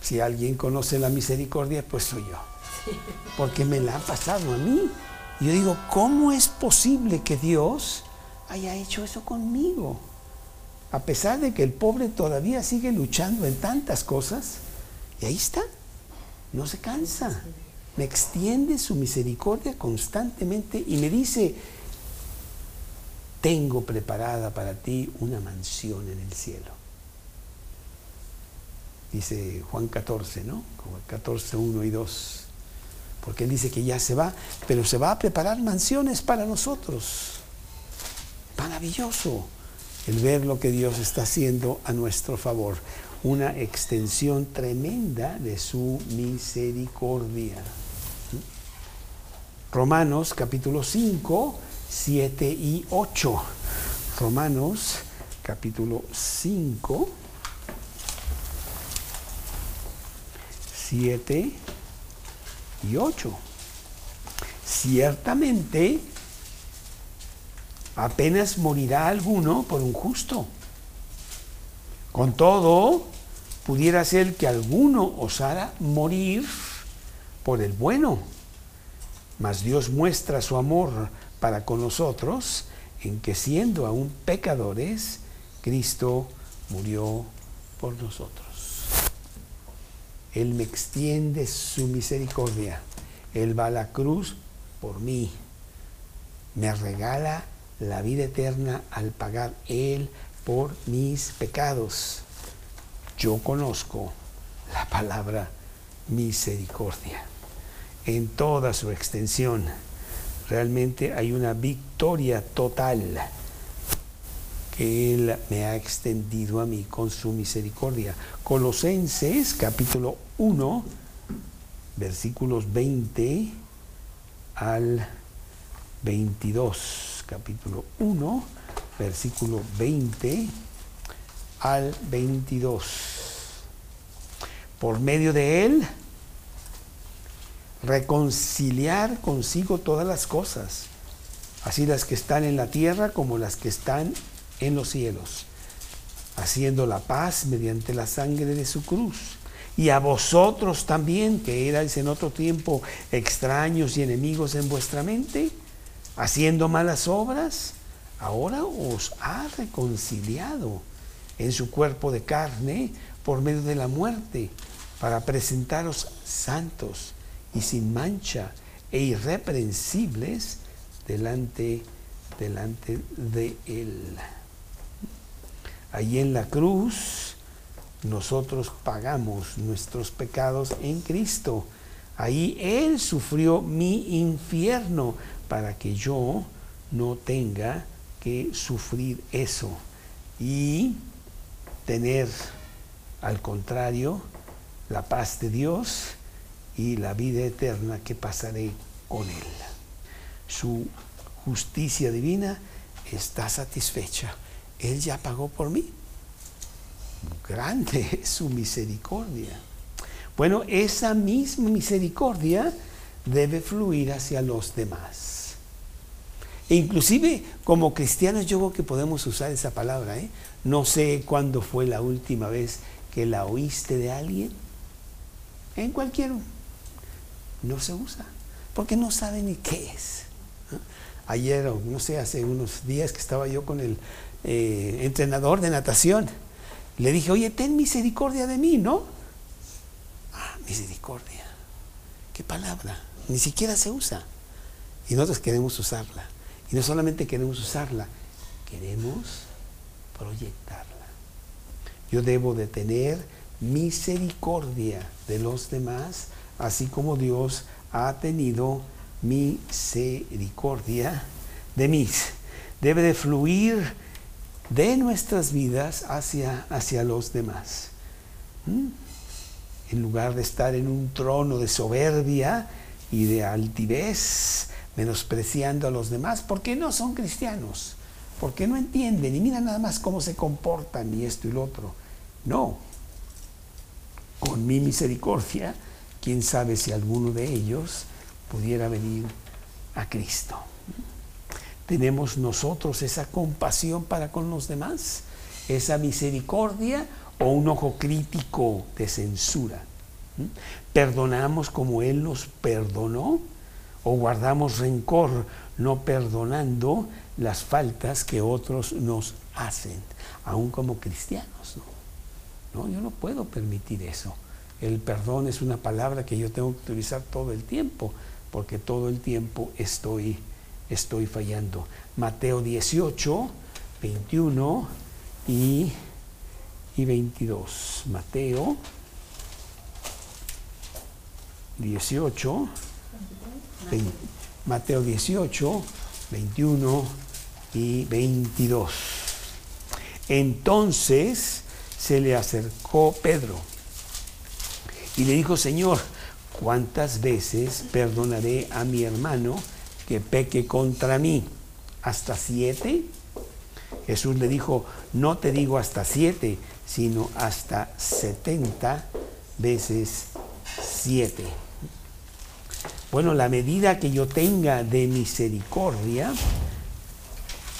Si alguien conoce la misericordia, pues soy yo. Porque me la ha pasado a mí. Y yo digo, ¿cómo es posible que Dios haya hecho eso conmigo? A pesar de que el pobre todavía sigue luchando en tantas cosas, y ahí está, no se cansa. Me extiende su misericordia constantemente y me dice, tengo preparada para ti una mansión en el cielo. Dice Juan 14, ¿no? Como 14, 1 y 2. Porque él dice que ya se va, pero se va a preparar mansiones para nosotros. Maravilloso el ver lo que Dios está haciendo a nuestro favor. Una extensión tremenda de su misericordia. Romanos capítulo 5, 7 y 8. Romanos capítulo 5, 7 y 8. Ciertamente, apenas morirá alguno por un justo. Con todo, pudiera ser que alguno osara morir por el bueno. Mas Dios muestra su amor para con nosotros en que siendo aún pecadores, Cristo murió por nosotros. Él me extiende su misericordia. Él va a la cruz por mí. Me regala la vida eterna al pagar Él por mis pecados. Yo conozco la palabra misericordia en toda su extensión. Realmente hay una victoria total que Él me ha extendido a mí con su misericordia. Colosenses capítulo 1, versículos 20 al 22. Capítulo 1, versículo 20 al 22. Por medio de Él, reconciliar consigo todas las cosas, así las que están en la tierra como las que están en los cielos, haciendo la paz mediante la sangre de su cruz. Y a vosotros también, que erais en otro tiempo extraños y enemigos en vuestra mente, haciendo malas obras, ahora os ha reconciliado en su cuerpo de carne por medio de la muerte, para presentaros santos y sin mancha e irreprensibles delante, delante de Él. Allí en la cruz nosotros pagamos nuestros pecados en Cristo. Ahí Él sufrió mi infierno para que yo no tenga que sufrir eso y tener al contrario la paz de Dios y la vida eterna que pasaré con Él. Su justicia divina está satisfecha. Él ya pagó por mí. Grande es su misericordia. Bueno, esa misma misericordia debe fluir hacia los demás. E inclusive como cristianos yo creo que podemos usar esa palabra. ¿eh? No sé cuándo fue la última vez que la oíste de alguien. En cualquier... No se usa. Porque no sabe ni qué es. Ayer, no sé, hace unos días que estaba yo con el eh, entrenador de natación, le dije, oye, ten misericordia de mí, ¿no? Misericordia. ¿Qué palabra? Ni siquiera se usa. Y nosotros queremos usarla. Y no solamente queremos usarla, queremos proyectarla. Yo debo de tener misericordia de los demás, así como Dios ha tenido misericordia de mí. Debe de fluir de nuestras vidas hacia, hacia los demás. ¿Mm? En lugar de estar en un trono de soberbia y de altivez, menospreciando a los demás, porque no son cristianos, porque no entienden y mira nada más cómo se comportan y esto y lo otro. No, con mi misericordia, quién sabe si alguno de ellos pudiera venir a Cristo. ¿Tenemos nosotros esa compasión para con los demás? ¿Esa misericordia o un ojo crítico de censura? ¿Mm? ¿Perdonamos como Él nos perdonó? ¿O guardamos rencor no perdonando las faltas que otros nos hacen, aún como cristianos? ¿no? no, yo no puedo permitir eso. El perdón es una palabra que yo tengo que utilizar todo el tiempo, porque todo el tiempo estoy estoy fallando. Mateo 18, 21 y, y 22. Mateo 18, Mateo 18, 21 y 22. Entonces se le acercó Pedro y le dijo, Señor, ¿cuántas veces perdonaré a mi hermano que peque contra mí. ¿Hasta siete? Jesús le dijo, no te digo hasta siete, sino hasta setenta veces siete. Bueno, la medida que yo tenga de misericordia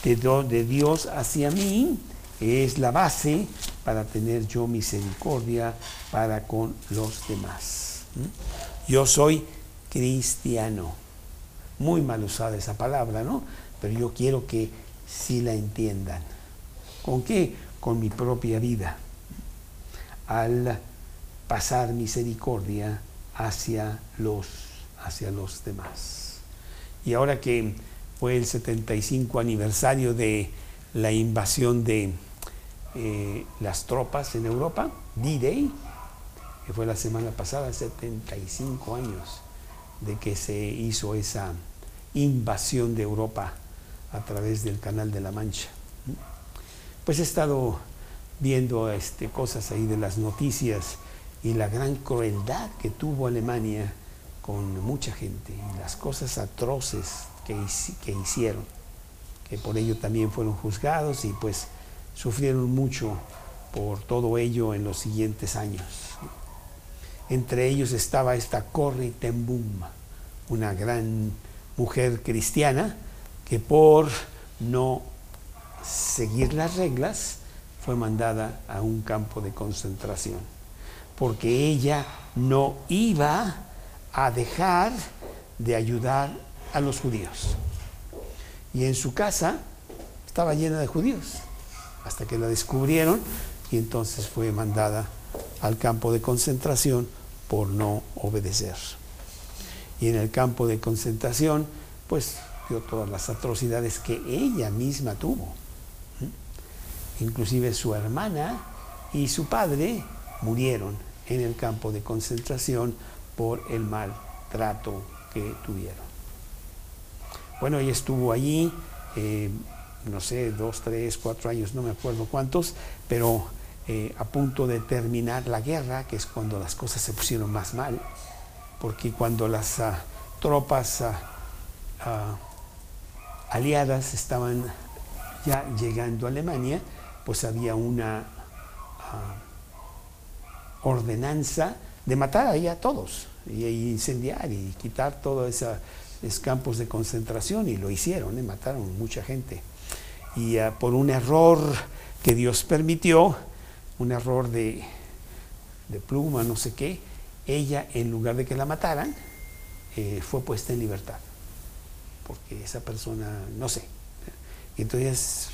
de, de Dios hacia mí es la base para tener yo misericordia para con los demás. ¿Mm? Yo soy cristiano muy mal usada esa palabra, ¿no? Pero yo quiero que sí la entiendan. ¿Con qué? Con mi propia vida. Al pasar misericordia hacia los, hacia los demás. Y ahora que fue el 75 aniversario de la invasión de eh, las tropas en Europa, D-Day, que fue la semana pasada, 75 años de que se hizo esa invasión de Europa a través del Canal de la Mancha. Pues he estado viendo este, cosas ahí de las noticias y la gran crueldad que tuvo Alemania con mucha gente y las cosas atroces que, que hicieron, que por ello también fueron juzgados y pues sufrieron mucho por todo ello en los siguientes años. Entre ellos estaba esta Corrie ten Boom, una gran mujer cristiana que por no seguir las reglas fue mandada a un campo de concentración, porque ella no iba a dejar de ayudar a los judíos. Y en su casa estaba llena de judíos, hasta que la descubrieron y entonces fue mandada al campo de concentración por no obedecer. Y en el campo de concentración, pues vio todas las atrocidades que ella misma tuvo. Inclusive su hermana y su padre murieron en el campo de concentración por el mal trato que tuvieron. Bueno, ella estuvo allí, eh, no sé, dos, tres, cuatro años, no me acuerdo cuántos, pero eh, a punto de terminar la guerra, que es cuando las cosas se pusieron más mal, porque cuando las ah, tropas ah, ah, aliadas estaban ya llegando a Alemania, pues había una ordenanza de matar ahí a todos y, incendiar y quitar todos esos campos de concentración y lo hicieron, ¿eh? mataron mucha gente. Y ah, por un error que Dios permitió, un error de, pluma, no sé qué, ella en lugar de que la mataran, eh, fue puesta en libertad. Porque esa persona, no sé. Entonces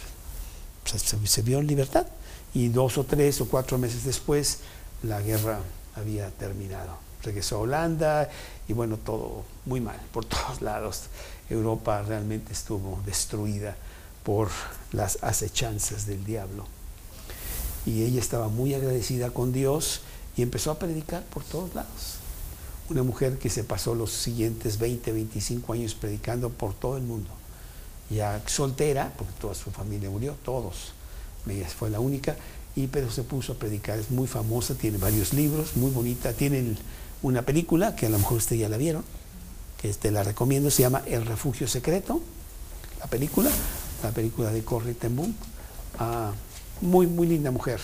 se, se vio en libertad. Y dos o tres o cuatro meses después, la guerra había terminado. Regresó a Holanda y bueno, todo muy mal, por todos lados. Europa realmente estuvo destruida por las acechanzas del diablo. Y ella estaba muy agradecida con Dios y empezó a predicar por todos lados. Una mujer que se pasó los siguientes 20, 25 años predicando por todo el mundo. Ya soltera, porque toda su familia murió, todos. Ella fue la única y pero se puso a predicar, es muy famosa, tiene varios libros, muy bonita, tiene una película que a lo mejor usted ya la vieron, que te la recomiendo, se llama El Refugio Secreto, la película, la película de Corrie ten ah, muy, muy linda mujer.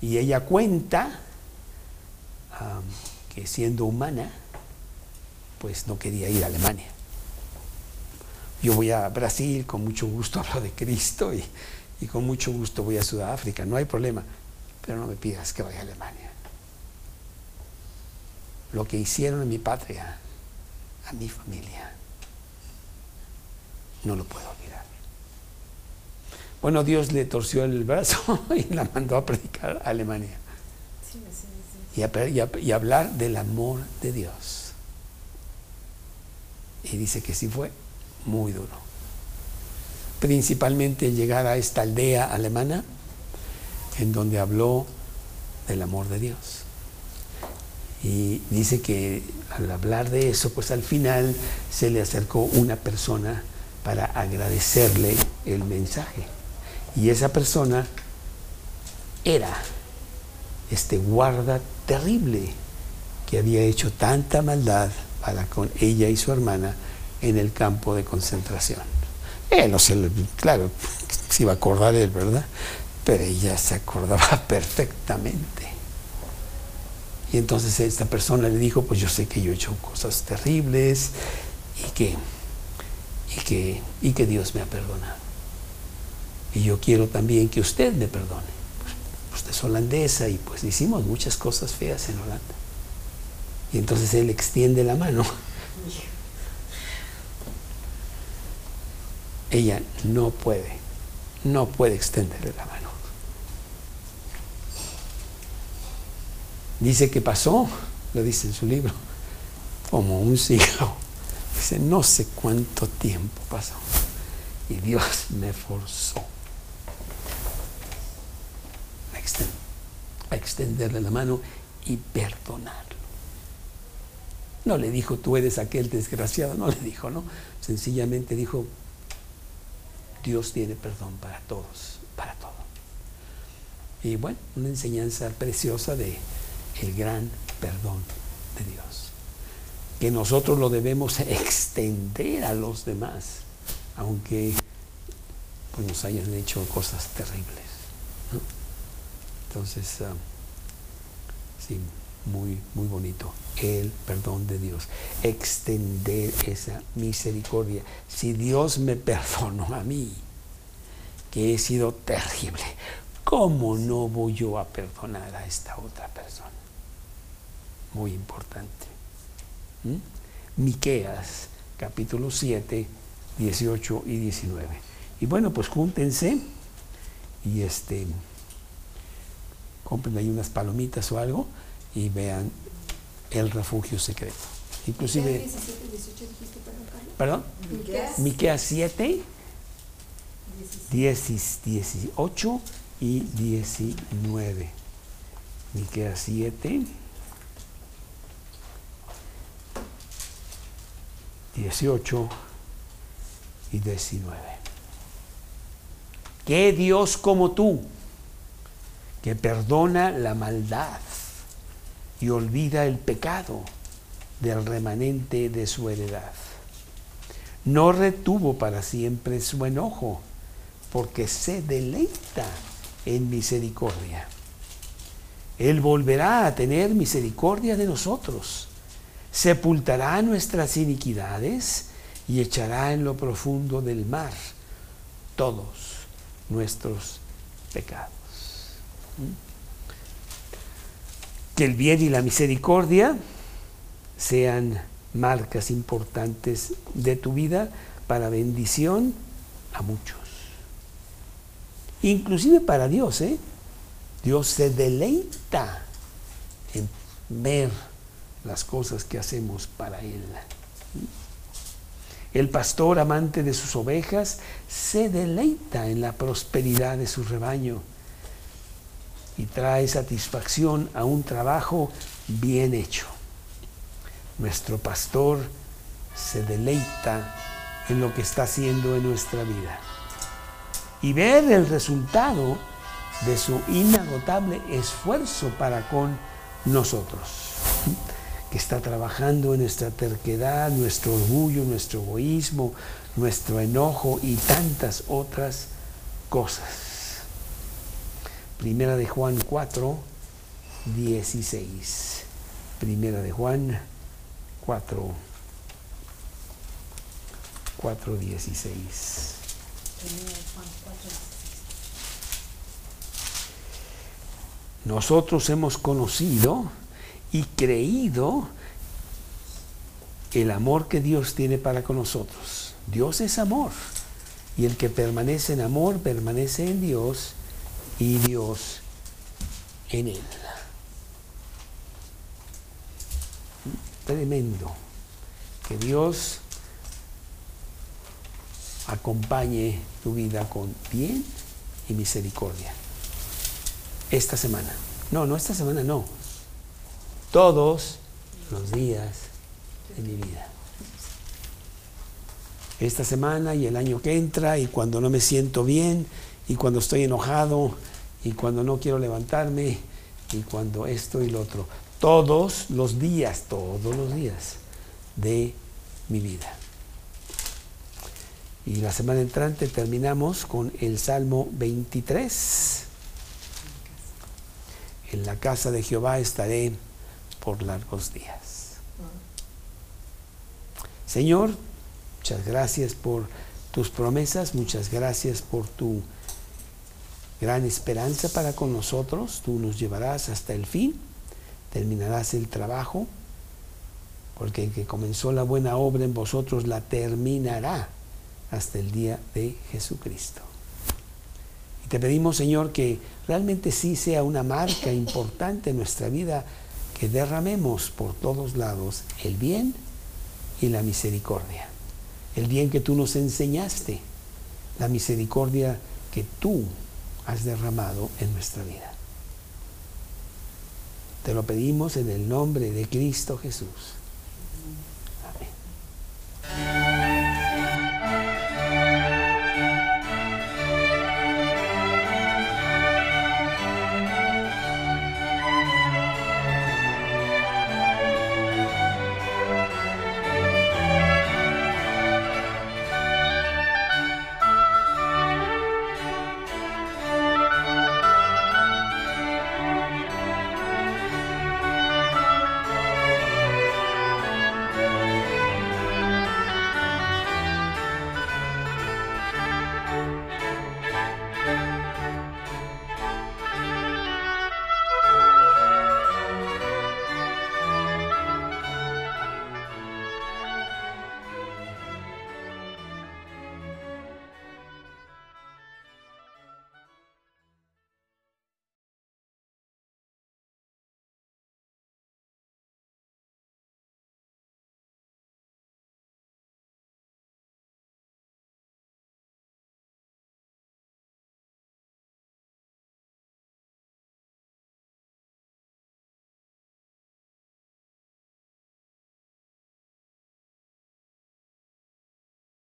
Y ella cuenta ah, que siendo humana, pues no quería ir a Alemania. Yo voy a Brasil, con mucho gusto hablo de Cristo y, y con mucho gusto voy a Sudáfrica, no hay problema, pero no me pidas que vaya a Alemania. Lo que hicieron en mi patria, a mi familia, no lo puedo olvidar. Bueno, Dios le torció el brazo y la mandó a predicar a Alemania. Y, a, y, hablar del amor de Dios. Y dice que sí fue muy duro principalmente llegar a esta aldea alemana en donde habló del amor de Dios. Y dice que al hablar de eso, pues al final se le acercó una persona para agradecerle el mensaje. Y esa persona era este guarda terrible que había hecho tanta maldad para con ella y su hermana en el campo de concentración. Eh, no sé, claro, se iba a acordar él, ¿verdad? Pero ella se acordaba perfectamente. Y entonces esta persona le dijo, pues yo sé que yo he hecho cosas terribles y que, y que, y que Dios me ha perdonado. Y yo quiero también que usted me perdone. Pues, usted es holandesa y pues hicimos muchas cosas feas en Holanda. Y entonces él extiende la mano ella no puede, no puede extenderle la mano. Dice que pasó, lo dice en su libro, como un siglo Dice, no sé cuánto tiempo pasó. Y Dios me forzó a, a extenderle la mano y perdonarlo. No le dijo, tú eres aquel desgraciado, no le dijo, no. Sencillamente dijo, Dios tiene perdón para todos, para todo. Y bueno, una enseñanza preciosa de el gran perdón de Dios. Que nosotros lo debemos extender a los demás, aunque pues, nos hayan hecho cosas terribles. Entonces, ah, sí, muy, muy bonito. El perdón de Dios. Extender esa misericordia. Si Dios me perdonó a mí, que he sido terrible, ¿cómo no voy yo a perdonar a esta otra persona? Muy importante. ¿Mm? Miqueas, capítulo 7, 18 y 19. Y bueno, pues júntense y este compren ahí unas palomitas o algo y vean el refugio secreto. Inclusive, 17, 18 dijiste, perdón, Carlos. perdón, Miqueas Miqueas 7, 10, 18 y 19. Miqueas 7, 18 y 19. ¿Qué Dios como tú, que perdona la maldad y olvida el pecado del remanente de su heredad? No retuvo para siempre su enojo, porque se deleita en misericordia. Él volverá a tener misericordia de nosotros, sepultará nuestras iniquidades y echará en lo profundo del mar todos nuestros pecados. ¿Mm? Que el bien y la misericordia sean marcas importantes de tu vida para bendición a muchos. Inclusive para Dios, ¿eh? Dios se deleita en ver las cosas que hacemos para Él. El pastor amante de sus ovejas se deleita en la prosperidad de su rebaño y trae satisfacción a un trabajo bien hecho. Nuestro pastor se deleita en lo que está haciendo en nuestra vida y ver el resultado de su inagotable esfuerzo para con nosotros, que está trabajando en nuestra terquedad, nuestro orgullo, nuestro egoísmo, nuestro enojo y tantas otras cosas. Primera de Juan 4, 16. Primera de Juan 4, 4, 16. Primera de Juan 4, 16. Nosotros hemos conocido y creído el amor que Dios tiene para con nosotros. Dios es amor. Y el que permanece en amor permanece en Dios y Dios en él. Tremendo. Que Dios acompañe tu vida con bien y misericordia. Esta semana. No, no esta semana, no. Todos los días de mi vida. Esta semana y el año que entra y cuando no me siento bien y cuando estoy enojado y cuando no quiero levantarme y cuando esto y lo otro. Todos los días, todos los días de mi vida. Y la semana entrante terminamos con el Salmo 23. En la casa de Jehová estaré por largos días. Señor, muchas gracias por tus promesas, muchas gracias por tu gran esperanza para con nosotros. Tú nos llevarás hasta el fin, terminarás el trabajo, porque el que comenzó la buena obra en vosotros la terminará hasta el día de Jesucristo. Y te pedimos, Señor, que realmente sí sea una marca importante en nuestra vida, que derramemos por todos lados el bien y la misericordia. El día en que tú nos enseñaste la misericordia que tú has derramado en nuestra vida. Te lo pedimos en el nombre de Cristo Jesús.